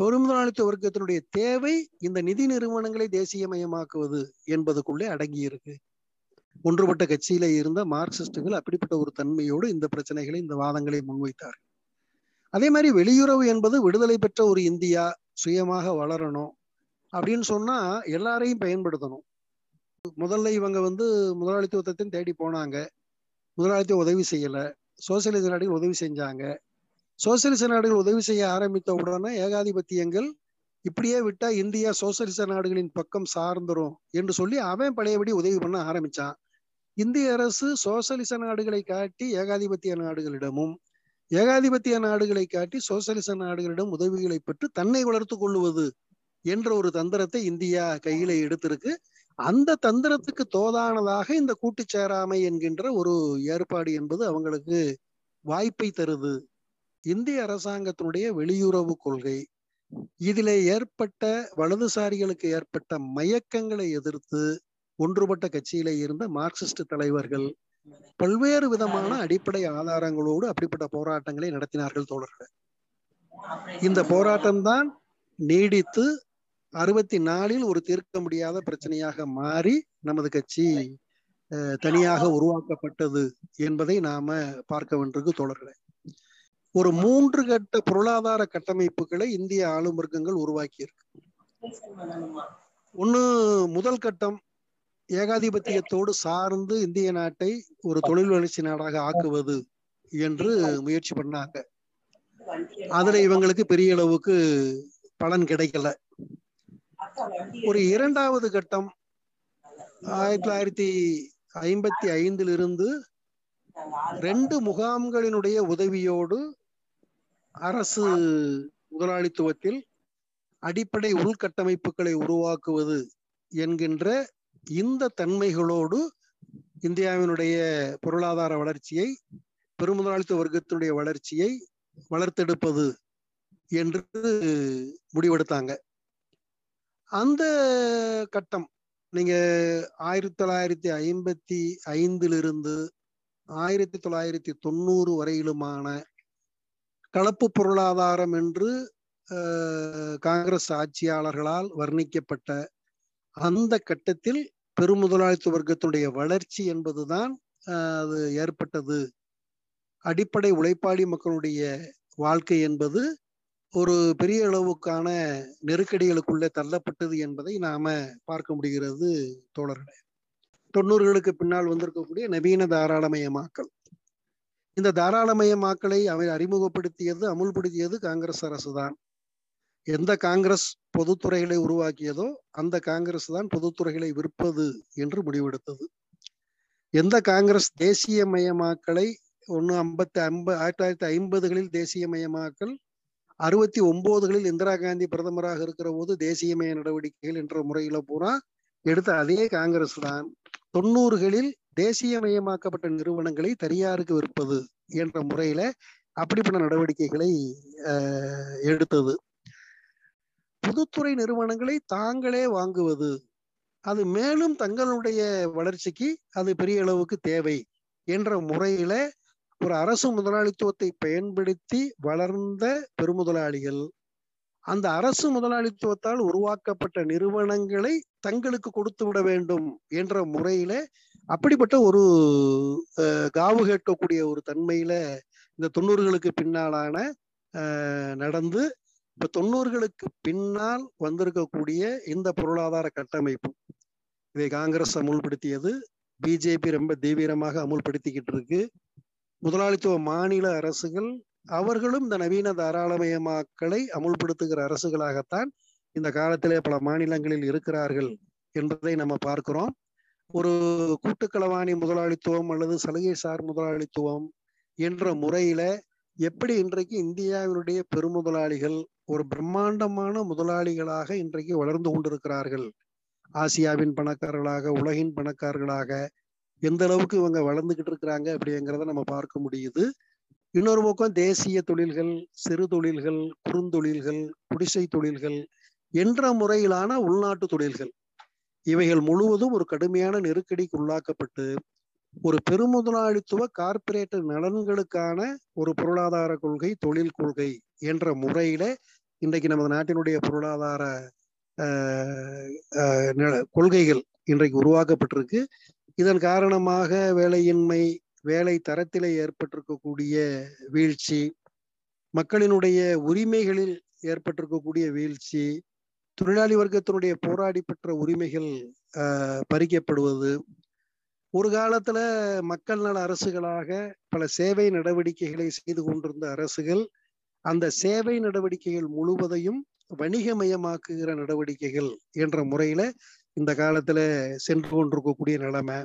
பெருமுதலாளித்துவ வர்க்கத்தினுடைய தேவை இந்த நிதி நிறுவனங்களை தேசியமயமாக்குவது என்பதுக்குள்ளே அடங்கி இருக்கு ஒன்றுபட்ட கட்சியில இருந்த மார்க்சிஸ்டுகள் அப்படிப்பட்ட ஒரு தன்மையோடு இந்த பிரச்சனைகளை இந்த வாதங்களை முன்வைத்தார் அதே மாதிரி வெளியுறவு என்பது விடுதலை பெற்ற ஒரு இந்தியா சுயமாக வளரணும் அப்படின்னு சொன்னா எல்லாரையும் பயன்படுத்தணும். முதல்ல இவங்க வந்து முதலாளித்துவத்தையும் தேடி போனாங்க. முதலாளித்துவ உதவி செய்யல. சோசியலிச நாடுகள் உதவி செஞ்சாங்க. சோசியலிச நாடுகள் உதவி செய்ய ஆரம்பித்த உடனே ஏகாதிபத்தியங்கள் இப்படியே விட்டா இந்தியா சோசியலிச நாடுகளின் பக்கம் சார்ந்துரும் என்று சொல்லி அவன் பழையபடி உதவி பண்ண ஆரம்பிச்சான். இந்திய அரசு சோசியலிச நாடுகளை காட்டி ஏகாதிபத்திய நாடுகளிடமும் ஏகாதிபத்திய நாடுகளை காட்டி சோசியலிச நாடுகளிடம் உதவிகளை பெற்று தன்னை வளர்த்து கொள்ளுவது என்ற ஒரு தந்திரத்தை இந்தியா கையில எடுத்திருக்கு. அந்த தந்திரத்துக்கு தோதானதாக இந்த கூட்டு சேராமை என்கின்ற ஒரு ஏற்பாடு என்பது அவங்களுக்கு வாய்ப்பை தருது. இந்திய அரசாங்கத்தினுடைய வெளியுறவு கொள்கை இதில ஏற்பட்ட வலதுசாரிகளுக்கு ஏற்பட்ட மயக்கங்களை எதிர்த்து ஒன்றுபட்ட கட்சியில இருந்த மார்க்சிஸ்ட் தலைவர்கள் பல்வேறு விதமான அடிப்படை ஆதாரங்களோடு அப்படிப்பட்ட போராட்டங்களை நடத்தினார்கள் தோழர்கள். இந்த போராட்டம்தான் நீடித்து அறுபத்தி நாலில் ஒரு தீர்க்க முடியாத பிரச்சனையாக மாறி நமது கட்சி தனியாக உருவாக்கப்பட்டது என்பதை நாம பார்க்க வேண்டியது தோழர்களே ஒரு மூன்று கட்ட பொருளாதார கட்டமைப்புகளை இந்திய ஆளும் வர்க்கங்கள் உருவாக்கி இருக்கு ஒண்ணு முதல் கட்டம் ஏகாதிபத்தியத்தோடு சார்ந்து இந்திய நாட்டை ஒரு தொழில் வளர்ச்சி நாடாக ஆக்குவது என்று முயற்சி பண்ணாங்க. அதுல இவங்களுக்கு பெரிய அளவுக்கு பலன் கிடைக்கல. ஒரு இரண்டாவது கட்டம் ஆயிரத்தி தொள்ளாயிரத்தி ஐம்பத்தி ஐந்திலிருந்து ரெண்டு முகாம்களினுடைய உதவியோடு அரசு முதலாளித்துவத்தில் அடிப்படை உள்கட்டமைப்புகளை உருவாக்குவது என்கின்ற இந்த தன்மைகளோடு இந்தியாவினுடைய பொருளாதார வளர்ச்சியை பெருமுதலாளித்துவ வர்க்கத்தினுடைய வளர்ச்சியை வளர்த்தெடுப்பது என்று முடிவெடுத்தாங்க. அந்த கட்டம் நீங்க ஆயிரத்தி தொள்ளாயிரத்தி ஐம்பத்தி ஐந்திலிருந்து ஆயிரத்தி தொள்ளாயிரத்தி தொண்ணூறு வரையிலுமான கலப்பு பொருளாதாரம் என்று காங்கிரஸ் ஆட்சியாளர்களால் வர்ணிக்கப்பட்ட அந்த கட்டத்தில் பெருமுதலாளித்துவ வர்க்கத்துடைய வளர்ச்சி என்பதுதான் அது ஏற்பட்டது. அடிப்படை உழைப்பாளி மக்களுடைய வாழ்க்கை என்பது ஒரு பெரிய அளவுக்கான நெருக்கடிகளுக்குள்ளே தள்ளப்பட்டது என்பதை நாம பார்க்க முடிகிறது தோழர்களே. தொண்ணூறுகளுக்கு பின்னால் வந்திருக்கக்கூடிய நவீன தாராளமயமாக்கல். இந்த தாராளமயமாக்கலை அவை அறிமுகப்படுத்தியது அமுல்படுத்தியது காங்கிரஸ் அரசு தான் எந்த காங்கிரஸ் பொதுத்துறைகளை உருவாக்கியதோ அந்த காங்கிரஸ் தான் பொதுத்துறைகளை விற்பது என்று முடிவெடுத்தது. எந்த காங்கிரஸ் தேசியமயமாக்கலை? ஒன்று ஐம்பத்தி ஐம்ப ஆயிரத்தி தொள்ளாயிரத்தி ஐம்பதுகளில் தேசியமயமாக்கல் அறுபத்தி ஒன்பதுகளில் இந்திரா காந்தி பிரதமராக இருக்கிற போது தேசியமய நடவடிக்கைகள் என்ற முறையில பூரா எடுத்த அதே காங்கிரஸ் தான். தொண்ணூறுகளில் தேசியமயமாக்கப்பட்ட நிறுவனங்களை தனியாருக்கு விற்பது என்ற முறையில அப்படிப்பட்ட நடவடிக்கைகளை எடுத்தது. பொதுத்துறை நிறுவனங்களை தாங்களே வாங்குவது அது மேலும் தங்களுடைய வளர்ச்சிக்கு அது பெரிய அளவுக்கு தேவை என்ற முறையில ஒரு அரசு முதலாளித்துவத்தை பயன்படுத்தி வளர்ந்த பெருமுதலாளிகள் அந்த அரசு முதலாளித்துவத்தால் உருவாக்கப்பட்ட நிறுவனங்களை தங்களுக்கு கொடுத்து விட வேண்டும் என்ற முறையில அப்படிப்பட்ட ஒரு காவு கேட்கக்கூடிய ஒரு தன்மையில இந்த தொண்ணூறுகளுக்கு பின்னாலான நடந்து இப்ப தொண்ணூறுகளுக்கு பின்னால் வந்திருக்கக்கூடிய இந்த பொருளாதார கட்டமைப்பு. இதை காங்கிரஸ் அமுல்படுத்தியது. பிஜேபி ரொம்ப தீவிரமாக அமுல்படுத்திக்கிட்டு இருக்கு. முதலாளித்துவ மாநில அரசுகள் அவர்களும் இந்த நவீன தாராளமயமாக்கலை அமுல்படுத்துகிற அரசுகளாகத்தான் இந்த காலத்திலே பல மாநிலங்களில் இருக்கிறார்கள் என்பதை நம்ம பார்க்கிறோம். ஒரு கூட்டுக்களவாணி முதலாளித்துவம் அல்லது சலுகை சார் முதலாளித்துவம் என்ற முறையில எப்படி இன்றைக்கு இந்தியாவினுடைய பெருமுதலாளிகள் ஒரு பிரம்மாண்டமான முதலாளிகளாக இன்றைக்கு வளர்ந்து கொண்டிருக்கிறார்கள். ஆசியாவின் பணக்காரர்களாக உலகின் பணக்காரர்களாக எந்த அளவுக்கு இவங்க வளர்ந்துகிட்டு இருக்கிறாங்க அப்படிங்கிறத நம்ம பார்க்க முடியுது. இன்னொரு பக்கம் தேசிய தொழில்கள் சிறு தொழில்கள் குறுந்தொழில்கள் குடிசை தொழில்கள் என்ற முறையிலான உள்நாட்டு தொழில்கள் இவைகள் முழுவதும் ஒரு கடுமையான நெருக்கடிக்கு உள்ளாக்கப்பட்டு ஒரு பெருமுதலாளித்துவ கார்ப்பரேட் நலன்களுக்கான ஒரு பொருளாதார கொள்கை தொழில் கொள்கை என்ற முறையில இன்றைக்கு நமது நாட்டினுடைய பொருளாதார கொள்கைகள் இன்றைக்கு உருவாக்கப்பட்டிருக்கு. இதன் காரணமாக வேலையின்மை வேலை தரத்திலே ஏற்பட்டிருக்கக்கூடிய வீழ்ச்சி மக்களினுடைய உரிமைகளில் ஏற்பட்டிருக்கக்கூடிய வீழ்ச்சி தொழிலாளி வர்க்கத்தினுடைய போராடி பெற்ற உரிமைகள் பறிக்கப்படுவது. ஒரு காலத்துல மக்கள் நல அரசுகளாக பல சேவை நடவடிக்கைகளை செய்து கொண்டிருந்த அரசுகள் அந்த சேவை நடவடிக்கைகள் முழுவதையும் வணிகமயமாக்குகிற நடவடிக்கைகள் என்ற முறையில இந்த காலத்துல சென்று கொண்டிருக்கக்கூடிய நிலைமை.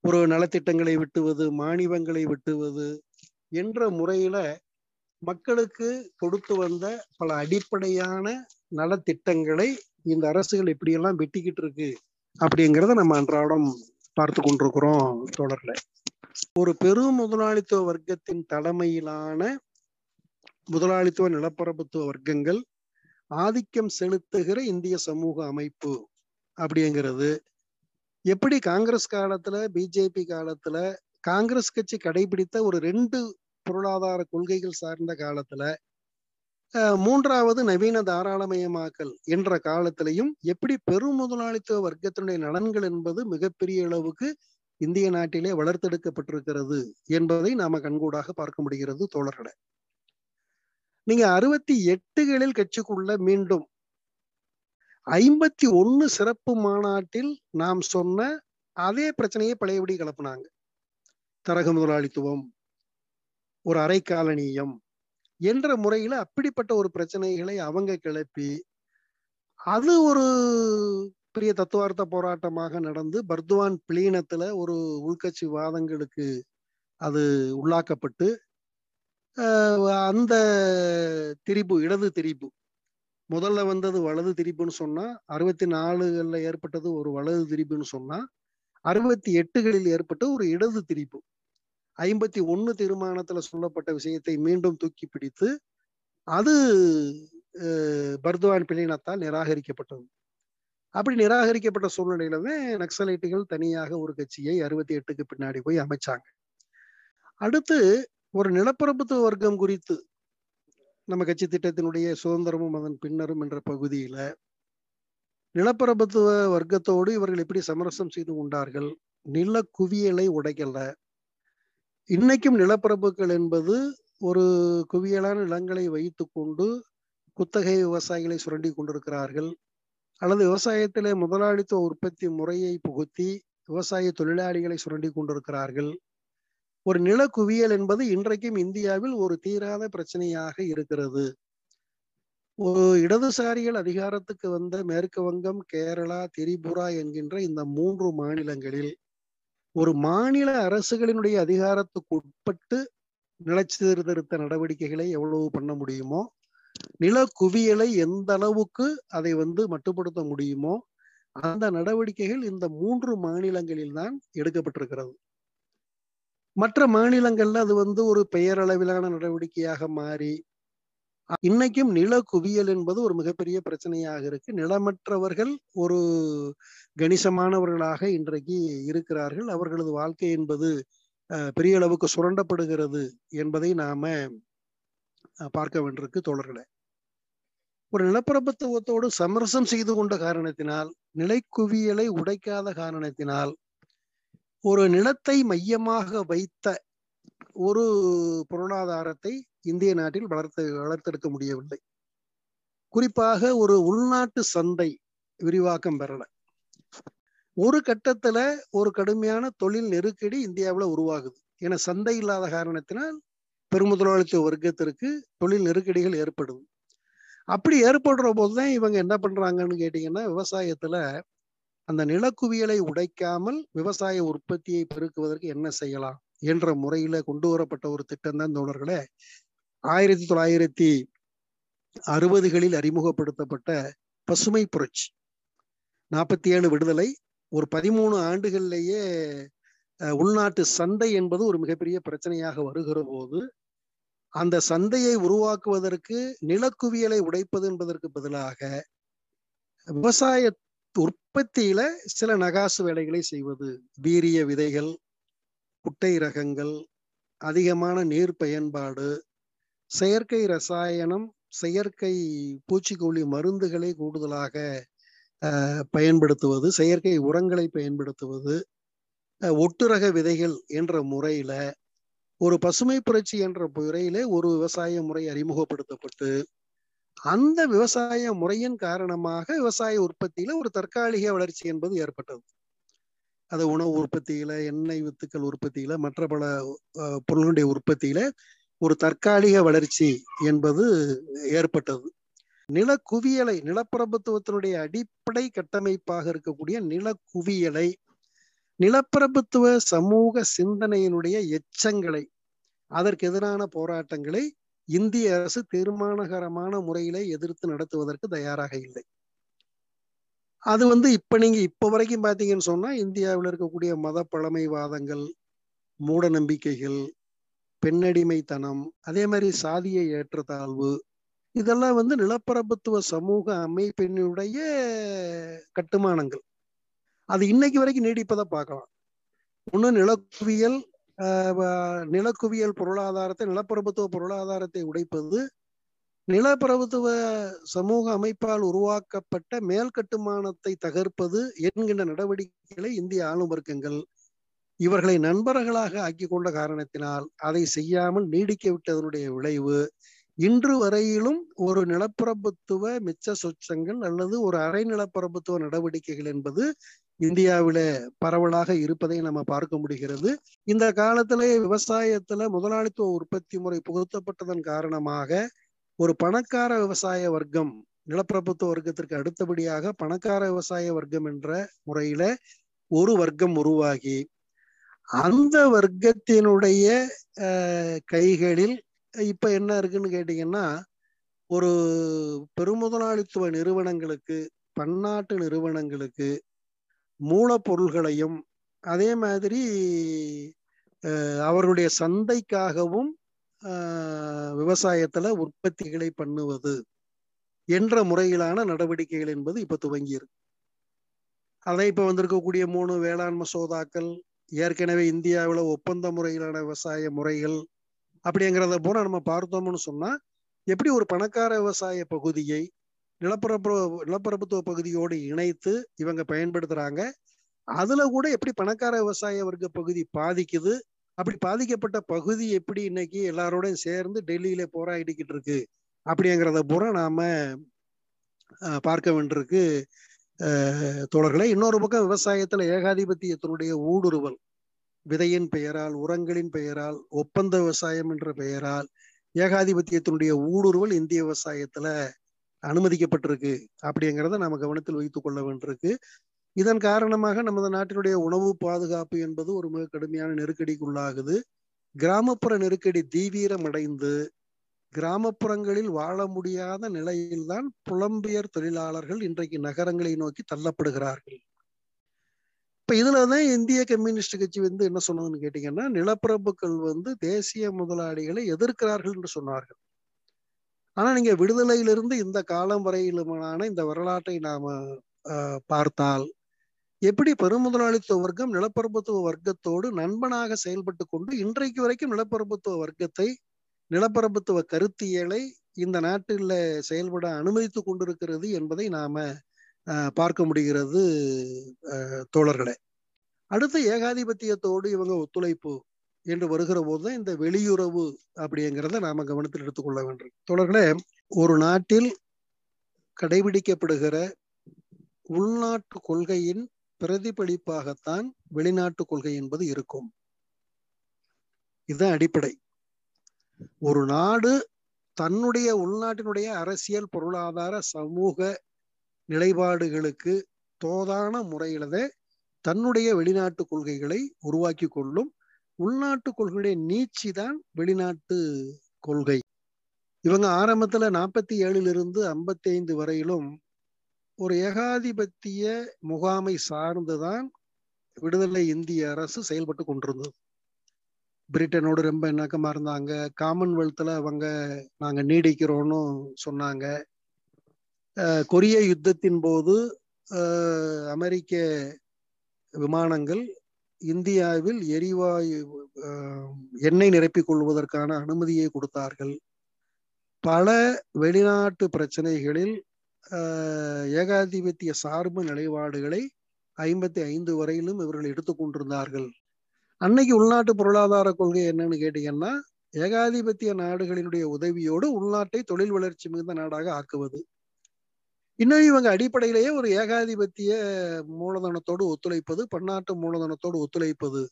ஒரு நலத்திட்டங்களை வெட்டுவது மானியங்களை வெட்டுவது என்ற முறையில மக்களுக்கு கொடுத்து வந்த பல அடிப்படையான நலத்திட்டங்களை இந்த அரசுகள் இப்படியெல்லாம் வெட்டிக்கிட்டு இருக்கு அப்படிங்கிறத நம்ம அன்றாடம் பார்த்து கொண்டிருக்கிறோம் தொடர்ல ஒரு பெரும் முதலாளித்துவ வர்க்கத்தின் தலைமையிலான முதலாளித்துவ நிலப்பரப்புத்துவ வர்க்கங்கள் ஆதிக்கம் செலுத்துகிற இந்திய சமூக அமைப்பு அப்படிங்கிறது எப்படி காங்கிரஸ் காலத்துல பிஜேபி காலத்துல காங்கிரஸ் கட்சி கடைபிடித்த ஒரு ரெண்டு பொருளாதார கொள்கைகள் சார்ந்த காலத்துல மூன்றாவது நவீன தாராளமயமாக்கல் என்ற காலத்திலையும் எப்படி பெரும் முதலாளித்துவ வர்க்கத்தினுடைய நலன்கள் என்பது மிகப்பெரிய அளவுக்கு இந்திய நாட்டிலே வளர்த்தெடுக்கப்பட்டிருக்கிறது என்பதை நாம கண்கூடாக பார்க்க முடிகிறது தோழர்களே. நீங்க அறுபத்தி எட்டுகளில் கட்சிக்குள்ள மீண்டும் ஐம்பத்தி ஒன்னு சிறப்பு மாநாட்டில் நாம் சொன்ன அதே பிரச்சனையை பழையபடி கலப்புனாங்க. தரக முதலாளித்துவம் ஒரு அரைக்காலனியம் என்ற முறையில அப்படிப்பட்ட ஒரு பிரச்சனைகளை அவங்க கிளப்பி அது ஒரு பெரிய தத்துவார்த்த போராட்டமாக நடந்து பர்துவான் பிளீனத்துல ஒரு உள்கட்சி வாதங்களுக்கு அது உள்ளாக்கப்பட்டு அந்த திரிபு இடது திரிபு முதல்ல வந்தது வலது திரிப்புன்னு சொன்னா அறுபத்தி நாலுகள்ல ஏற்பட்டது ஒரு வலது திரிப்புன்னு சொன்னா அறுபத்தி எட்டுகளில் ஏற்பட்ட ஒரு இடது திரிப்பு ஐம்பத்தி ஒன்னு தீர்மானத்துல சொல்லப்பட்ட விஷயத்தை மீண்டும் தூக்கி பிடித்து அது பர்துவான் பிளினத்தால் நிராகரிக்கப்பட்டது. அப்படி நிராகரிக்கப்பட்ட சூழ்நிலையில தான் நக்சலைட்டுகள் தனியாக ஒரு கட்சியை அறுபத்தி எட்டுக்கு பின்னாடி போய் அமைச்சாங்க. அடுத்து ஒரு நிலப்பரப்பு வர்க்கம் குறித்து நம்ம கட்சி திட்டத்தினுடைய சுதந்திரமும் அதன் பின்னரும் என்ற பகுதியில நிலப்பரப்புத்துவ வர்க்கத்தோடு இவர்கள் எப்படி சமரசம் செய்து கொண்டார்கள்? நில குவியலை உடைக்கல. இன்னைக்கும் நிலப்பரப்புகள் என்பது ஒரு குவியலான நிலங்களை வைத்து கொண்டு குத்தகை விவசாயிகளை சுரண்டி கொண்டிருக்கிறார்கள். அல்லது விவசாயத்திலே முதலாளித்துவ உற்பத்தி முறையை புகுத்தி விவசாய தொழிலாளிகளை சுரண்டி கொண்டிருக்கிறார்கள். ஒரு நில குவியல் என்பது இன்றைக்கும் இந்தியாவில் ஒரு தீராத பிரச்சனையாக இருக்கிறது. ஒரு இடதுசாரிகள் அதிகாரத்துக்கு வந்த மேற்கு வங்கம் கேரளா திரிபுரா என்கின்ற இந்த மூன்று மாநிலங்களில் ஒரு மாநில அரசுகளினுடைய அதிகாரத்துக்கு உட்பட்டு நிலச்சீர்திருத்த நடவடிக்கைகளை எவ்வளவு பண்ண முடியுமோ நில குவியலை எந்த அளவுக்கு அதை வந்து மட்டுப்படுத்த முடியுமோ அந்த நடவடிக்கைகள் இந்த மூன்று மாநிலங்களில் தான் எடுக்கப்பட்டிருக்கிறது. மற்ற மாநிலங்கள்ல அது வந்து ஒரு பெயரளவிலான நடவடிக்கையாக மாறி இன்னைக்கும் நில குவியல் என்பது ஒரு மிகப்பெரிய பிரச்சனையாக இருக்கு. நிலமற்றவர்கள் ஒரு கணிசமானவர்களாக இன்றைக்கு இருக்கிறார்கள். அவர்களது வாழ்க்கை என்பது பெரிய அளவுக்கு சுரண்டப்படுகிறது என்பதை நாம பார்க்க வேண்டியிருக்கு தோழர்களே. ஒரு நிலப்பிரபுத்துவத்தோடு சமரசம் செய்து கொண்ட காரணத்தினால் நிலைக்குவியலை உடைக்காத காரணத்தினால் ஒரு நிலத்தை மையமாக வைத்த ஒரு பொருளாதாரத்தை இந்திய நாட்டில் வளர்த்து வளர்த்தெடுக்க முடியவில்லை. குறிப்பாக ஒரு உள்நாட்டு சந்தை விரிவாக்கம் பெறல. ஒரு கட்டத்துல ஒரு கடுமையான தொழில் நெருக்கடி இந்தியாவில் உருவாகுது. ஏன்னா சந்தை இல்லாத காரணத்தினால் பெருமுதலாளித்துவ வர்க்கத்திற்கு தொழில் நெருக்கடிகள் ஏற்படுது. அப்படி ஏற்படுற போதுதான் இவங்க என்ன பண்றாங்கன்னு கேட்டீங்கன்னா விவசாயத்துல அந்த நிலக்குவியலை உடைக்காமல் விவசாய உற்பத்தியை பெருக்குவதற்கு என்ன செய்யலாம் என்ற முறையில கொண்டு வரப்பட்ட ஒரு திட்டம் தான் தோழர்களே. ஆயிரத்தி தொள்ளாயிரத்தி அறுபதுகளில் அறிமுகப்படுத்தப்பட்ட பசுமை புரட்சி. நாற்பத்தி ஏழு விடுதலை ஒரு பதிமூணு ஆண்டுகள்லேயே உள்நாட்டு சந்தை என்பது ஒரு மிகப்பெரிய பிரச்சனையாக வருகிற போது அந்த சந்தையை உருவாக்குவதற்கு நிலக்குவியலை உடைப்பது என்பதற்கு பதிலாக விவசாய உற்பத்தியில சில நகாசு வேலைகளை செய்வது. வீரிய விதைகள் குட்டை ரகங்கள் அதிகமான நீர் பயன்பாடு செயற்கை ரசாயனம் செயற்கை பூச்சிக்கொல்லி மருந்துகளை கூடுதலாக பயன்படுத்துவது செயற்கை உரங்களை பயன்படுத்துவது ஒட்டுரக விதைகள் என்ற முறையில ஒரு பசுமை புரட்சி என்ற முறையில ஒரு விவசாய முறை அறிமுகப்படுத்தப்பட்டு அந்த விவசாய முறையின் காரணமாக விவசாய உற்பத்தியில ஒரு தற்காலிக வளர்ச்சி என்பது ஏற்பட்டது. அது உணவு உற்பத்தியில எண்ணெய் வித்துக்கள் உற்பத்தியில மற்ற பல பொருளுடைய உற்பத்தியில ஒரு தற்காலிக வளர்ச்சி என்பது ஏற்பட்டது. நிலக்குவியலை நிலப்பிரபுத்துவத்தினுடைய அடிப்படை கட்டமைப்பாக இருக்கக்கூடிய நிலக்குவியலை நிலப்பிரபுத்துவ சமூக சிந்தனையினுடைய எச்சங்களை அதற்கு எதிரான போராட்டங்களை இந்திய அரசு தீர்மானகரமான முறையில எதிர்த்து நடத்துவதற்கு தயாராக இல்லை. அது வந்து இப்ப நீங்க இப்ப வரைக்கும் பாத்தீங்கன்னு சொன்னா இந்தியாவில் இருக்கக்கூடிய மத பழமைவாதங்கள் மூட நம்பிக்கைகள் பெண்ணடிமைத்தனம் அதே மாதிரி சாதிய ஏற்றத்தாழ்வு இதெல்லாம் வந்து நிலப்பரப்புத்துவ சமூக அமைப்பினுடைய கட்டுமானங்கள். அது இன்னைக்கு வரைக்கும் நீடிப்பதை பார்க்கலாம். ஒண்ணு நிலக்குவியல் நிலக்குவியல் பொருளாதாரத்தை நிலப்பிரபுத்துவ பொருளாதாரத்தை உடைப்பது நிலப்பிரபுத்துவ சமூக அமைப்பால் உருவாக்கப்பட்ட மேல் கட்டுமானத்தை தகர்ப்பது என்கின்ற நடவடிக்கைகளை இந்திய ஆளும் வர்க்கங்கள் இவர்களை நண்பர்களாக ஆக்கி கொண்ட காரணத்தினால் அதை செய்யாமல் நீடிக்க விட்டதனுடைய விளைவு. இன்று வரையிலும் ஒரு நிலப்பிரபுத்துவ மிச்ச சொச்சங்கள் அல்லது ஒரு அரை நிலப்பிரபுத்துவ நடவடிக்கைகள் என்பது இந்தியாவில பரவலாக இருப்பதை நம்ம பார்க்க முடிகிறது. இந்த காலத்திலே விவசாயத்துல முதலாளித்துவ உற்பத்தி முறை புகுத்தப்பட்டதன் காரணமாக ஒரு பணக்கார விவசாய வர்க்கம் நிலப்பிரபுத்துவ வர்க்கத்திற்கு அடுத்தபடியாக பணக்கார விவசாய வர்க்கம் என்ற முறையில ஒரு வர்க்கம் உருவாகி அந்த வர்க்கத்தினுடைய கைகளில் இப்ப என்ன இருக்குன்னு கேட்டீங்கன்னா ஒரு பெருமுதலாளித்துவ நிறுவனங்களுக்கு பன்னாட்டு நிறுவனங்களுக்கு மூலப்பொருள்களையும் அதே மாதிரி அவருடைய சந்தைக்காகவும் விவசாயத்துல உற்பத்திகளை பண்ணுவது என்ற முறையிலான நடவடிக்கைகள் என்பது இப்ப துவங்கியிருக்கு. அதை இப்ப வந்திருக்கக்கூடிய மூணு வேளாண் மசோதாக்கள் ஏற்கனவே இந்தியாவில் ஒப்பந்த முறையிலான விவசாய முறைகள் அப்படிங்கிறத போல நம்ம பார்த்தோம்னு சொன்னா எப்படி ஒரு பணக்கார விவசாய பகுதியை நிலப்பரப்பு நிலப்பரப்புத்துவ பகுதியோடு இணைத்து இவங்க பயன்படுத்துறாங்க. அதுல கூட எப்படி பணக்கார விவசாய வர்க்க பகுதி பாதிக்குது? அப்படி பாதிக்கப்பட்ட பகுதி எப்படி இன்னைக்கு எல்லாரோடையும் சேர்ந்து டெல்லியில போராடிக்கிட்டு இருக்கு? அப்படிங்கிறத பூரா நாம பார்க்க வேண்டியிருக்கு. தோழர்களை இன்னொரு பக்கம் விவசாயத்துல ஏகாதிபத்தியத்தினுடைய ஊடுருவல். விதையின் பெயரால் உரங்களின் பெயரால் ஒப்பந்த விவசாயம் என்ற பெயரால் ஏகாதிபத்தியத்தினுடைய ஊடுருவல் இந்திய விவசாயத்துல அனுமதிக்கப்பட்டிருக்கு. அப்படிங்கிறத நாம கவனத்தில் வைத்துக் கொள்ள வேண்டியிருக்கு. இதன் காரணமாக நமது நாட்டினுடைய உணவு பாதுகாப்பு என்பது ஒரு மிக கடுமையான நெருக்கடிக்குள்ளாகுது. கிராமப்புற நெருக்கடி தீவிரம் அடைந்து கிராமப்புறங்களில் வாழ முடியாத நிலையில்தான் புலம்பெயர் தொழிலாளர்கள் இன்றைக்கு நகரங்களை நோக்கி தள்ளப்படுகிறார்கள். இப்ப இதுலதான் இந்திய கம்யூனிஸ்ட் கட்சி வந்து என்ன சொன்னதுன்னு கேட்டீங்கன்னா நிலப்பிரபுக்கள் வந்து தேசிய முதலாளிகளை எதிர்க்கிறார்கள் என்று சொன்னார்கள். ஆனா நீங்க விடுதலையிலிருந்து இந்த காலம் வரையிலுமான இந்த வரலாற்றை நாம பார்த்தால் எப்படி பெருமுதலாளித்துவ வர்க்கம் நிலப்பரப்புத்துவ வர்க்கத்தோடு நண்பனாக செயல்பட்டு கொண்டு இன்றைக்கு வரைக்கும் நிலப்பரப்புத்துவ வர்க்கத்தை நிலப்பரப்புத்துவ கருத்தியலை இந்த நாட்டில் செயல்பட அனுமதித்து கொண்டிருக்கிறது என்பதை நாம பார்க்க முடிகிறது தோழர்களே. அடுத்து ஏகாதிபத்தியத்தோடு இவங்க ஒத்துழைப்பு என்று வருகிற போதுதான் இந்த வெளியுறவு அப்படிங்கிறத நாம கவனத்தில் எடுத்துக்கொள்ள வேண்டும். தொடர்களே ஒரு நாட்டில் கடைபிடிக்கப்படுகிற உள்நாட்டு கொள்கையின் பிரதிபலிப்பாகத்தான் வெளிநாட்டு கொள்கை என்பது இருக்கும். இதுதான் அடிப்படை. ஒரு நாடு தன்னுடைய உள்நாட்டினுடைய அரசியல் பொருளாதார சமூக நிலைப்பாடுகளுக்கு தோதான முறையில தன்னுடைய வெளிநாட்டு கொள்கைகளை உருவாக்கி கொள்ளும் உள்நாட்டு கொள்கையுடைய நீட்சி தான் வெளிநாட்டு கொள்கை. இவங்க ஆரம்பத்துல நாற்பத்தி ஏழுல இருந்து ஐம்பத்தி ஐந்து வரையிலும் ஒரு ஏகாதிபத்திய முகாமை சார்ந்துதான் விடுதலை இந்திய அரசு செயல்பட்டு கொண்டிருந்தது. பிரிட்டனோடு ரொம்ப இணக்கமா இருந்தாங்க. காமன்வெல்த்ல அவங்க நாங்க நீடிக்கிறோம்னு சொன்னாங்க. கொரிய யுத்தத்தின் போது அமெரிக்க விமானங்கள் இந்தியாவில் எரிவாயு எண்ணெய் நிரப்பிக் கொள்வதற்கான அனுமதியை கொடுத்தார்கள். பல வெளிநாட்டு பிரச்சனைகளில் ஏகாதிபத்திய சார்பு நிலைப்பாடுகளை ஐம்பத்தி ஐந்து வரையிலும் இவர்கள் எடுத்துக்கொண்டிருந்தார்கள் அன்னைக்கு உள்நாட்டு பொருளாதார கொள்கை என்னன்னு கேட்டீங்கன்னா ஏகாதிபத்திய நாடுகளினுடைய உதவியோடு உள்நாட்டை தொழில் வளர்ச்சி மிகுந்த நாடாக ஆக்குவது. இன்னும் இவங்க அடிப்படையிலேயே ஒரு ஏகாதிபத்திய மூலதனத்தோடு ஒத்துழைப்பது பன்னாட்டு மூலதனத்தோடு ஒத்துழைப்பது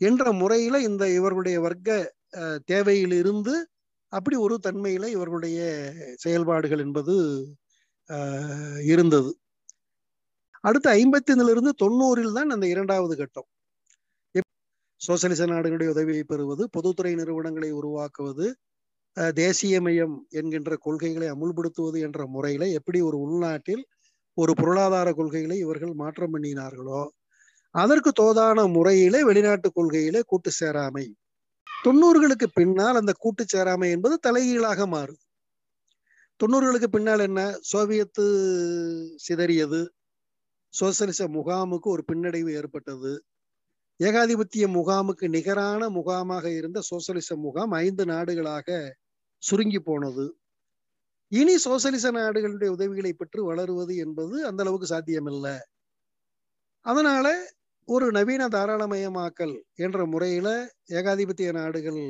என்ற முறையில இந்த இவர்களுடைய வர்க்க தேவையிலிருந்து அப்படி ஒரு தன்மையில இவர்களுடைய செயல்பாடுகள் என்பது இருந்தது. அடுத்து ஐம்பத்திலிருந்து தொண்ணூறில் தான் அந்த இரண்டாவது கட்டம். சோசியலிச நாடுகளுடைய உதவியை பெறுவது பொதுத்துறை நிறுவனங்களை உருவாக்குவது தேசியமயம் என்கின்ற கொள்கைகளை அமுல்படுத்துவது என்ற முறையில எப்படி ஒரு உள்நாட்டில் ஒரு பொருளாதார கொள்கைகளை இவர்கள் மாற்றம் பண்ணினார்களோ அதற்கு தோதான முறையிலே வெளிநாட்டு கொள்கையிலே கூட்டு சேராமை. தொண்ணூறுகளுக்கு பின்னால் அந்த கூட்டு சேராமை என்பது தலைகீழாக மாறுது தொண்ணூறுகளுக்கு பின்னால் என்ன? சோவியத்து சிதறியது. சோசியலிச முகாமுக்கு ஒரு பின்னடைவு ஏற்பட்டது. ஏகாதிபத்திய முகாமுக்கு நிகரான முகாமாக இருந்த சோசியலிச முகாம் ஐந்து நாடுகளாக சுருங்கி போனது. இனி சோசியலிச நாடுகளுடைய உதவிகளை பெற்று வளருவது என்பது அந்த அளவுக்கு சாத்தியமில்லை. அதனால ஒரு நவீன தாராளமயமாக்கல் என்ற முறையில ஏகாதிபத்திய நாடுகள்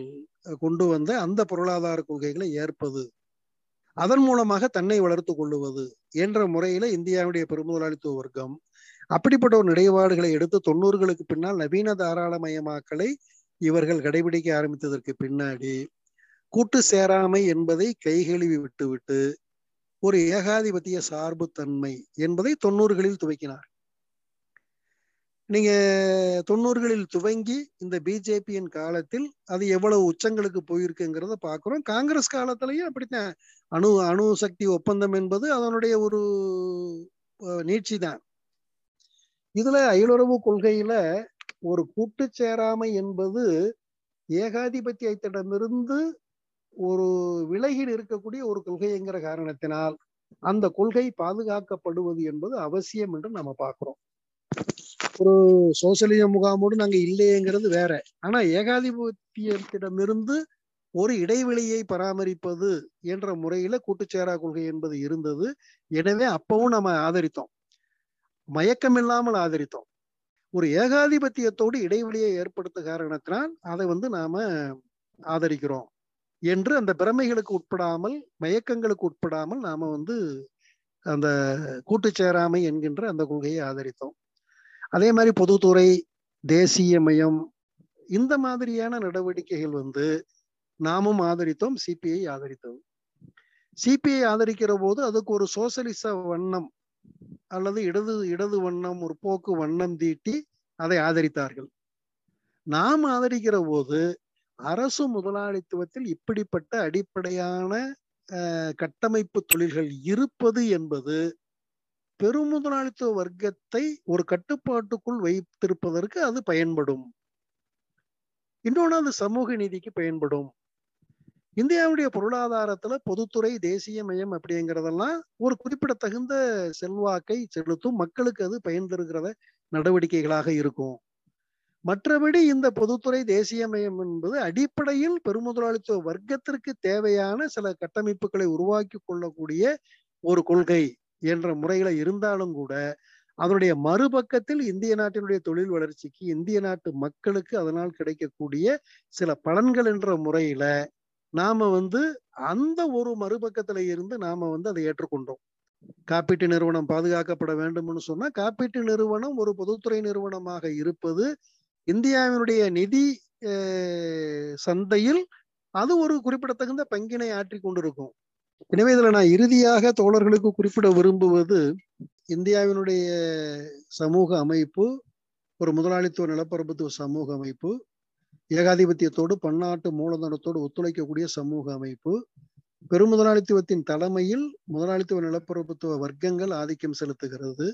கொண்டு வந்த அந்த பொருளாதார கொள்கைகளை ஏற்பது அதன் மூலமாக தன்னை வளர்த்து கொள்ளுவது என்ற முறையில இந்தியாவுடைய பெருமுதலாளித்துவ வர்க்கம் அப்படிப்பட்ட ஒரு நிலைப்பாடுகளை எடுத்து தொண்ணூறுகளுக்கு பின்னால் நவீன தாராளமயமாக்கலை இவர்கள் கடைபிடிக்க ஆரம்பித்ததற்கு பின்னாடி கூட்டு சேராமை என்பதை கைகழுவி விட்டுவிட்டு ஒரு ஏகாதிபத்திய சார்பு தன்மை என்பதை தொண்ணூறுகளில் துவக்கினார். நீங்க தொண்ணூறுகளில் துவங்கி இந்த பிஜேபியின் காலத்தில் அது எவ்வளவு உச்சங்களுக்கு போயிருக்குங்கிறத பாக்குறோம் காங்கிரஸ் காலத்திலயும் அப்படித்தான். அணு அணு சக்தி ஒப்பந்தம் என்பது அதனுடைய ஒரு நீட்சி தான். இதுல அயலுறவு கொள்கையில ஒரு கூட்டு சேராமை என்பது ஏகாதிபத்தியத்திடமிருந்து ஒரு விலகில் இருக்கக்கூடிய ஒரு கொள்கைங்கிற காரணத்தினால் அந்த கொள்கை பாதுகாக்கப்படுவது என்பது அவசியம் என்று நம்ம பார்க்கிறோம். ஒரு சோசியலிச முகாமோடு நாங்க இல்லையேங்கிறது வேற. ஆனா ஏகாதிபத்தியத்திடமிருந்து ஒரு இடைவெளியை பராமரிப்பது என்ற முறையில கூட்டுச்சேரா கொள்கை என்பது இருந்தது. எனவே அப்பவும் நம்ம ஆதரித்தோம். மயக்கம் இல்லாமல் ஆதரித்தோம். ஒரு ஏகாதிபத்தியத்தோடு இடைவெளியை ஏற்படுத்த காரணத்தினால் அதை வந்து நாம ஆதரிக்கிறோம். என்று அந்த பிரமைகளுக்கு உட்படாமல் மயக்கங்களுக்கு உட்படாமல் நாம வந்து அந்த கூட்டுச்சேராமை என்கின்ற அந்த கொள்கையை ஆதரித்தோம். அதே மாதிரி பொதுத்துறை தேசியமயம் இந்த மாதிரியான நடவடிக்கைகள் வந்து நாமும் ஆதரித்தோம் சிபிஐ ஆதரித்தோம். சிபிஐ ஆதரிக்கிற போது அதுக்கு ஒரு சோசலிச வண்ணம் அல்லது இடது இடது வண்ணம் ஒரு போக்கு வண்ணம் தீட்டி அதை ஆதரித்தார்கள். நாம் ஆதரிக்கிற போது அரசு முதலாளித்துவத்தில் இப்படிப்பட்ட அடிப்படையான கட்டமைப்பு தொழில்கள் இருப்பது என்பது பெருமுதலாளித்துவ வர்க்கத்தை ஒரு கட்டுப்பாட்டுக்குள் வைத்திருப்பதற்கு அது பயன்படும். இன்னொன்று அது சமூக நீதிக்கு பயன்படும். இந்தியாவுடைய பொருளாதாரத்துல பொதுத்துறை தேசிய மையம் அப்படிங்கிறதெல்லாம் ஒரு குறிப்பிடத்தகுந்த செல்வாக்கை செலுத்தும் மக்களுக்கு அது பயன் தருகிறத நடவடிக்கைகளாக இருக்கும். மற்றபடி இந்த பொதுத்துறை தேசியமயம் என்பது அடிப்படையில் பெருமுதலாளித்துவ வர்க்கத்திற்கு தேவையான சில கட்டமைப்புகளை உருவாக்கி கொள்ளக்கூடிய ஒரு கொள்கை என்ற முறையில இருந்தாலும் கூட அதனுடைய மறுபக்கத்தில் இந்திய நாட்டினுடைய தொழில் வளர்ச்சிக்கு இந்திய நாட்டு மக்களுக்கு அதனால் கிடைக்கக்கூடிய சில பலன்கள் என்ற முறையில நாம வந்து அந்த ஒரு மறுபக்கத்துல இருந்து நாம வந்து அதை ஏற்றுக்கொண்டோம். காப்பீட்டு நிறுவனம் பாதுகாக்கப்பட வேண்டும்னு சொன்னா காப்பீட்டு நிறுவனம் ஒரு பொதுத்துறை நிறுவனமாக இருப்பது இந்தியாவினுடைய நிதி சந்தையில் அது ஒரு குறிப்பிடத்தகுந்த பங்கினை ஆற்றி கொண்டிருக்கும். எனவே இதுல நான் இறுதியாக தோழர்களுக்கு குறிப்பிட விரும்புவது இந்தியாவினுடைய சமூக அமைப்பு ஒரு முதலாளித்துவ நிலப்பரப்புத்துவ சமூக அமைப்பு ஏகாதிபத்தியத்தோடு பன்னாட்டு மூலதனத்தோடு ஒத்துழைக்கக்கூடிய சமூக அமைப்பு பெருமுதலாளித்துவத்தின் தலைமையில் முதலாளித்துவ நிலப்பரப்புத்துவ வர்க்கங்கள் ஆதிக்கம் செலுத்துகிறது.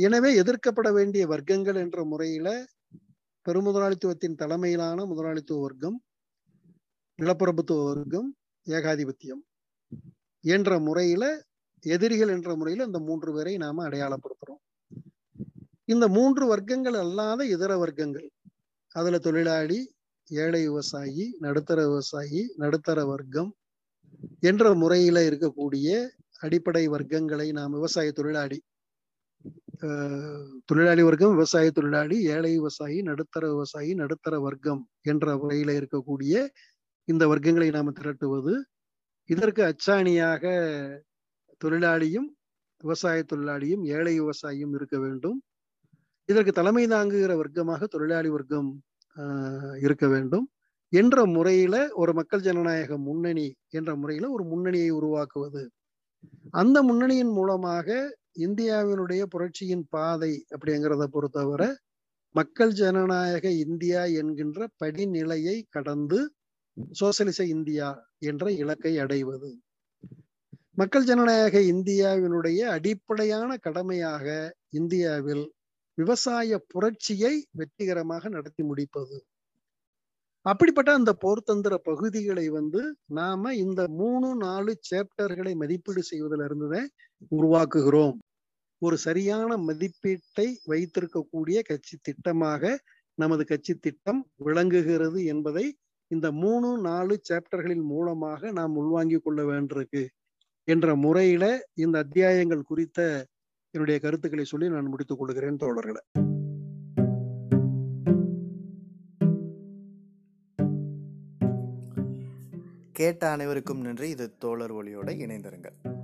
எனவே எதிர்க்கப்பட வேண்டிய வர்க்கங்கள் என்ற முறையில பெருமுதலாளித்துவத்தின் தலைமையிலான முதலாளித்துவ வர்க்கம் நிலப்பரப்புத்துவ வர்க்கம் ஏகாதிபத்தியம் என்ற முறையில எதிரிகள் என்ற முறையில இந்த மூன்று பேரை நாம அடையாளப்படுத்துறோம். இந்த மூன்று வர்க்கங்கள் அல்லாத இதர வர்க்கங்கள் அதுல தொழிலாளி ஏழை விவசாயி நடுத்தர விவசாயி நடுத்தர வர்க்கம் என்ற முறையில இருக்கக்கூடிய அடிப்படை வர்க்கங்களை நாம் விவசாய தொழிலாளி தொழிலாளி வர்க்கம் விவசாய தொழிலாளி ஏழை விவசாயி நடுத்தர விவசாயி நடுத்தர வர்க்கம் என்ற முறையில இருக்கக்கூடிய இந்த வர்க்கங்களை நாம் திரட்டுவது. இதற்கு அச்சாணியாக தொழிலாளியும் விவசாய தொழிலாளியும் ஏழை விவசாயியும் இருக்க வேண்டும். இதற்கு தலைமை தாங்குகிற வர்க்கமாக தொழிலாளி வர்க்கம் இருக்க வேண்டும் என்ற முறையில ஒரு மக்கள் ஜனநாயக முன்னணி என்ற முறையில ஒரு முன்னணியை உருவாக்குவது. அந்த முன்னணியின் மூலமாக இந்தியாவினுடைய புரட்சியின் பாதை அப்படிங்கிறத பொறுத்தவரை மக்கள் ஜனநாயக இந்தியா என்கின்ற படிநிலையை கடந்து சோசியலிச இந்தியா என்ற இலக்கை அடைவது. மக்கள் ஜனநாயக இந்தியாவினுடைய அடிப்படையான கடமையாக இந்தியாவில் விவசாய புரட்சியை வெற்றிகரமாக நடத்தி முடிப்பது. அப்படிப்பட்ட அந்த போர்த்தந்திர பகுதிகளை வந்து நாம இந்த மூணு நாலு சேப்டர்களை மதிப்பீடு செய்வதில் இருந்துதான் உருவாக்குகிறோம். ஒரு சரியான மதிப்பீட்டை வைத்திருக்கக்கூடிய கட்சி திட்டமாக நமது கட்சி திட்டம் விளங்குகிறது என்பதை இந்த மூணு நாலு சாப்டர்களின் மூலமாக நாம் உள்வாங்கிக் கொள்ள வேண்டியிருக்கு என்ற முறையில இந்த அத்தியாயங்கள் குறித்த என்னுடைய கருத்துக்களை சொல்லி நான் முடித்துக் கொள்கிறேன் தோழர்களை. கேட்ட அனைவருக்கும் நன்றி. இது தோழர் ஒளியோட இணைந்திருங்கள்.